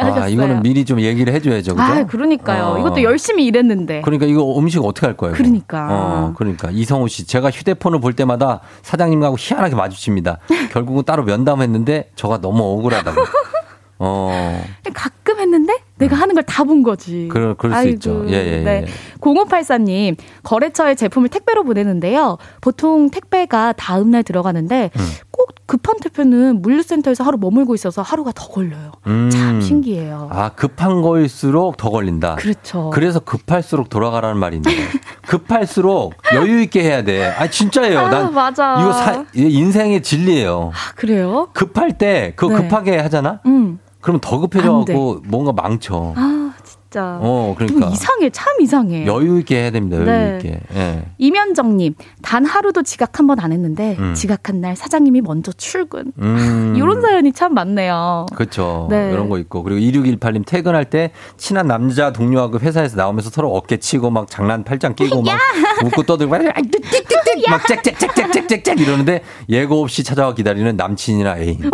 아. 이거는 미리 좀 얘기를 해줘야죠. 그죠? 아, 그러니까요. 어. 이것도 열심히 일했는데. 그러니까 이거 음식 어떻게 할 거예요? 그러니까. 어, 그러니까. 이성우 씨, 제가 휴대폰을 볼 때마다 사장님하고 희한하게 마주칩니다. 결국은 따로 면담했는데 저가 너무 억울하다고. 어, 가끔 했는데 내가 하는 걸 다 본 거지. 그럴, 그럴 수 아이고. 있죠. 예, 예, 예. 네. 0584님, 거래처에 제품을 택배로 보내는데요. 보통 택배가 다음날 들어가는데 음. 꼭 급한 택배는 물류센터에서 하루 머물고 있어서 하루가 더 걸려요. 음. 참 신기해요. 아, 급한 거일수록 더 걸린다. 그렇죠. 그래서 급할수록 돌아가라는 있네. 급할수록 여유 있게 해야 돼. 아, 진짜예요. 아, 난 맞아. 이거 사, 인생의 진리예요. 아, 그래요? 급할 때 그거 네. 급하게 하잖아? 음. 그러면 더 급해져갖고 뭔가 망쳐. 아, 진짜. 어, 그러니까. 이상해. 참 이상해. 여유 있게 해야 됩니다. 여유 네. 있게. 예. 이면정님, 단 하루도 지각 한 번 안 했는데, 음. 지각한 날 사장님이 먼저 출근. 음. 이런 사연이 참 많네요. 그렇죠. 네. 이런 거 있고 그리고 2618님 퇴근할 때 친한 남자 동료하고 회사에서 나오면서 서로 어깨 치고 막 장난 팔짱 끼고 막 웃고 떠들고 막 짹짹짹짹짹짹 이러는데 예고 없이 찾아와 기다리는 남친이나 애인. 어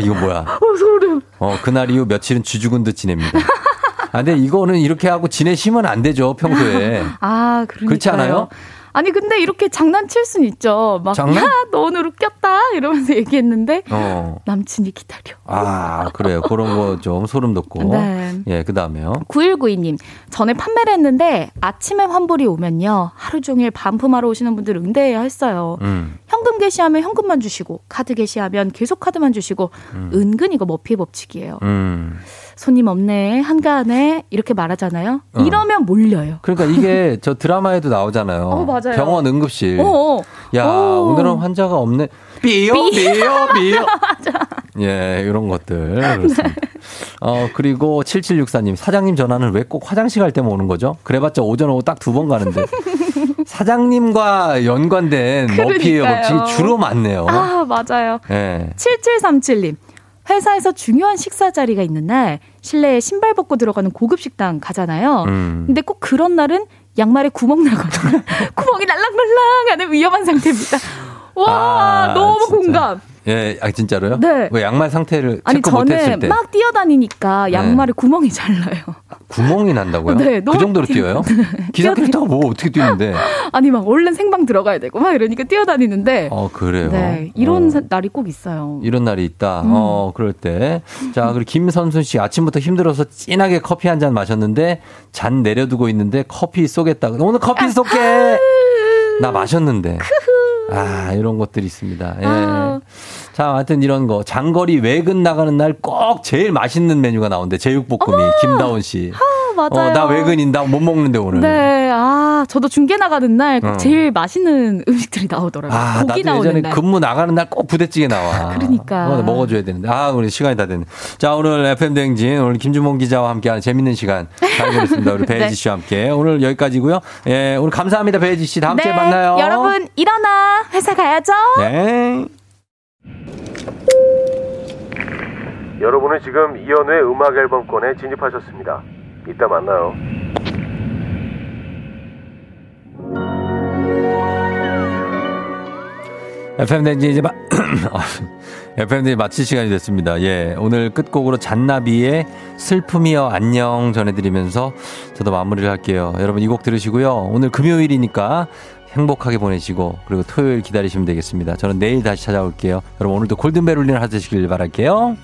이거 뭐야? 어, 소름. 어 그날 이후 며칠은 쥐죽은 듯 지냅니다. 아 근데 이거는 이렇게 하고 지내시면 안 되죠 평소에. 아, 그러니까. 그렇지 않아요? 아니, 근데 이렇게 장난칠 순 있죠. 막, 장난? 야, 너 오늘 웃겼다. 이러면서 얘기했는데, 어. 남친이 기다려. 아 그래요. 그런 거 좀 소름 돋고. 네. 예 그다음에요. 9192님, 전에 판매를 했는데 아침에 환불이 오면요. 하루 종일 반품하러 오시는 분들 응대해야 했어요. 음. 현금 게시하면 현금만 주시고, 카드 게시하면 계속 카드만 주시고, 은근 이거 머피 법칙이에요. 음. 손님 없네, 한가하네, 이렇게 말하잖아요. 어. 이러면 몰려요. 그러니까 이게 저 드라마에도 나오잖아요. 어. 병원 응급실. 어, 어. 야, 오. 오늘은 환자가 없네. 삐요, 삐요, 삐요. 예, 이런 것들. 그렇습니다. 어, 그리고 7764님, 사장님 전화는 왜 꼭 화장실 갈 때만 오는 거죠? 그래봤자 오전 오후 딱 두 번 가는데. 사장님과 연관된 머피의. 법칙이 주로 많네요. 아, 맞아요. 예. 7737님. 회사에서 중요한 식사 자리가 있는 날 실내에 신발 벗고 들어가는 고급 식당 가잖아요. 음. 근데 꼭 그런 날은 양말에 구멍 나거든요. 구멍이 날랑말랑하는 위험한 상태입니다. 와 아, 너무 진짜. 공감. 예, 아, 진짜로요? 네. 그 양말 상태를 아니 저는 때. 막 뛰어다니니까 양말에 구멍이 잘 나요. 구멍이 난다고요? 네, 그 정도로 뛰어- 뛰어요? 기사 캐릭터가 뭐 어떻게 뛰는데? 아니 막 얼른 생방 들어가야 되고 막 이러니까 뛰어다니는데. 어, 그래요. 네 이런 어. 사- 날이 꼭 있어요. 이런 날이 있다. 음. 어, 그럴 때. 자, 그리고 김선순 씨 아침부터 힘들어서 진하게 커피 한 잔 마셨는데 잔 내려두고 있는데 커피 쏘겠다. 오늘 커피 쏠게. 나 마셨는데. 아, 이런 것들이 있습니다. 예. 아. 자, 하여튼 이런 거. 장거리 외근 나가는 날 꼭 제일 맛있는 메뉴가 나온대. 제육볶음이. 김다원 씨. 아, 맞아요. 어, 나 외근인 다못 먹는데 오늘. 네, 아, 저도 중계 나가는 날꼭 어. 제일 맛있는 음식들이 나오더라고요. 아, 고기 나도 나오는 예전에 날. 근무 나가는 날 꼭 부대찌개 나와. 그러니까. 어, 먹어줘야 되는데. 아, 우리 시간이 다 됐네. 자, 오늘 FM대행진, 오늘 김주몽 기자와 함께하는 재밌는 시간 잘 보냈습니다. 우리 배혜지 네. 씨와 함께. 오늘 여기까지고요 예, 오늘 감사합니다. 배혜지 씨. 다음 주에 네, 만나요. 여러분 일어나 회사 가야죠. 네. 여러분은 지금 이연우의 음악 앨범권에 진입하셨습니다. 이따 만나요. FM대행진 이제 마, FM대행진 마칠 시간이 됐습니다. 예. 오늘 끝곡으로 잔나비의 슬픔이여 안녕 전해드리면서 저도 마무리를 할게요. 여러분 이 곡 들으시고요. 오늘 금요일이니까 행복하게 보내시고 그리고 토요일 기다리시면 되겠습니다. 저는 내일 다시 찾아올게요. 여러분 오늘도 골든벨 울리는 하루 되시길 바랄게요.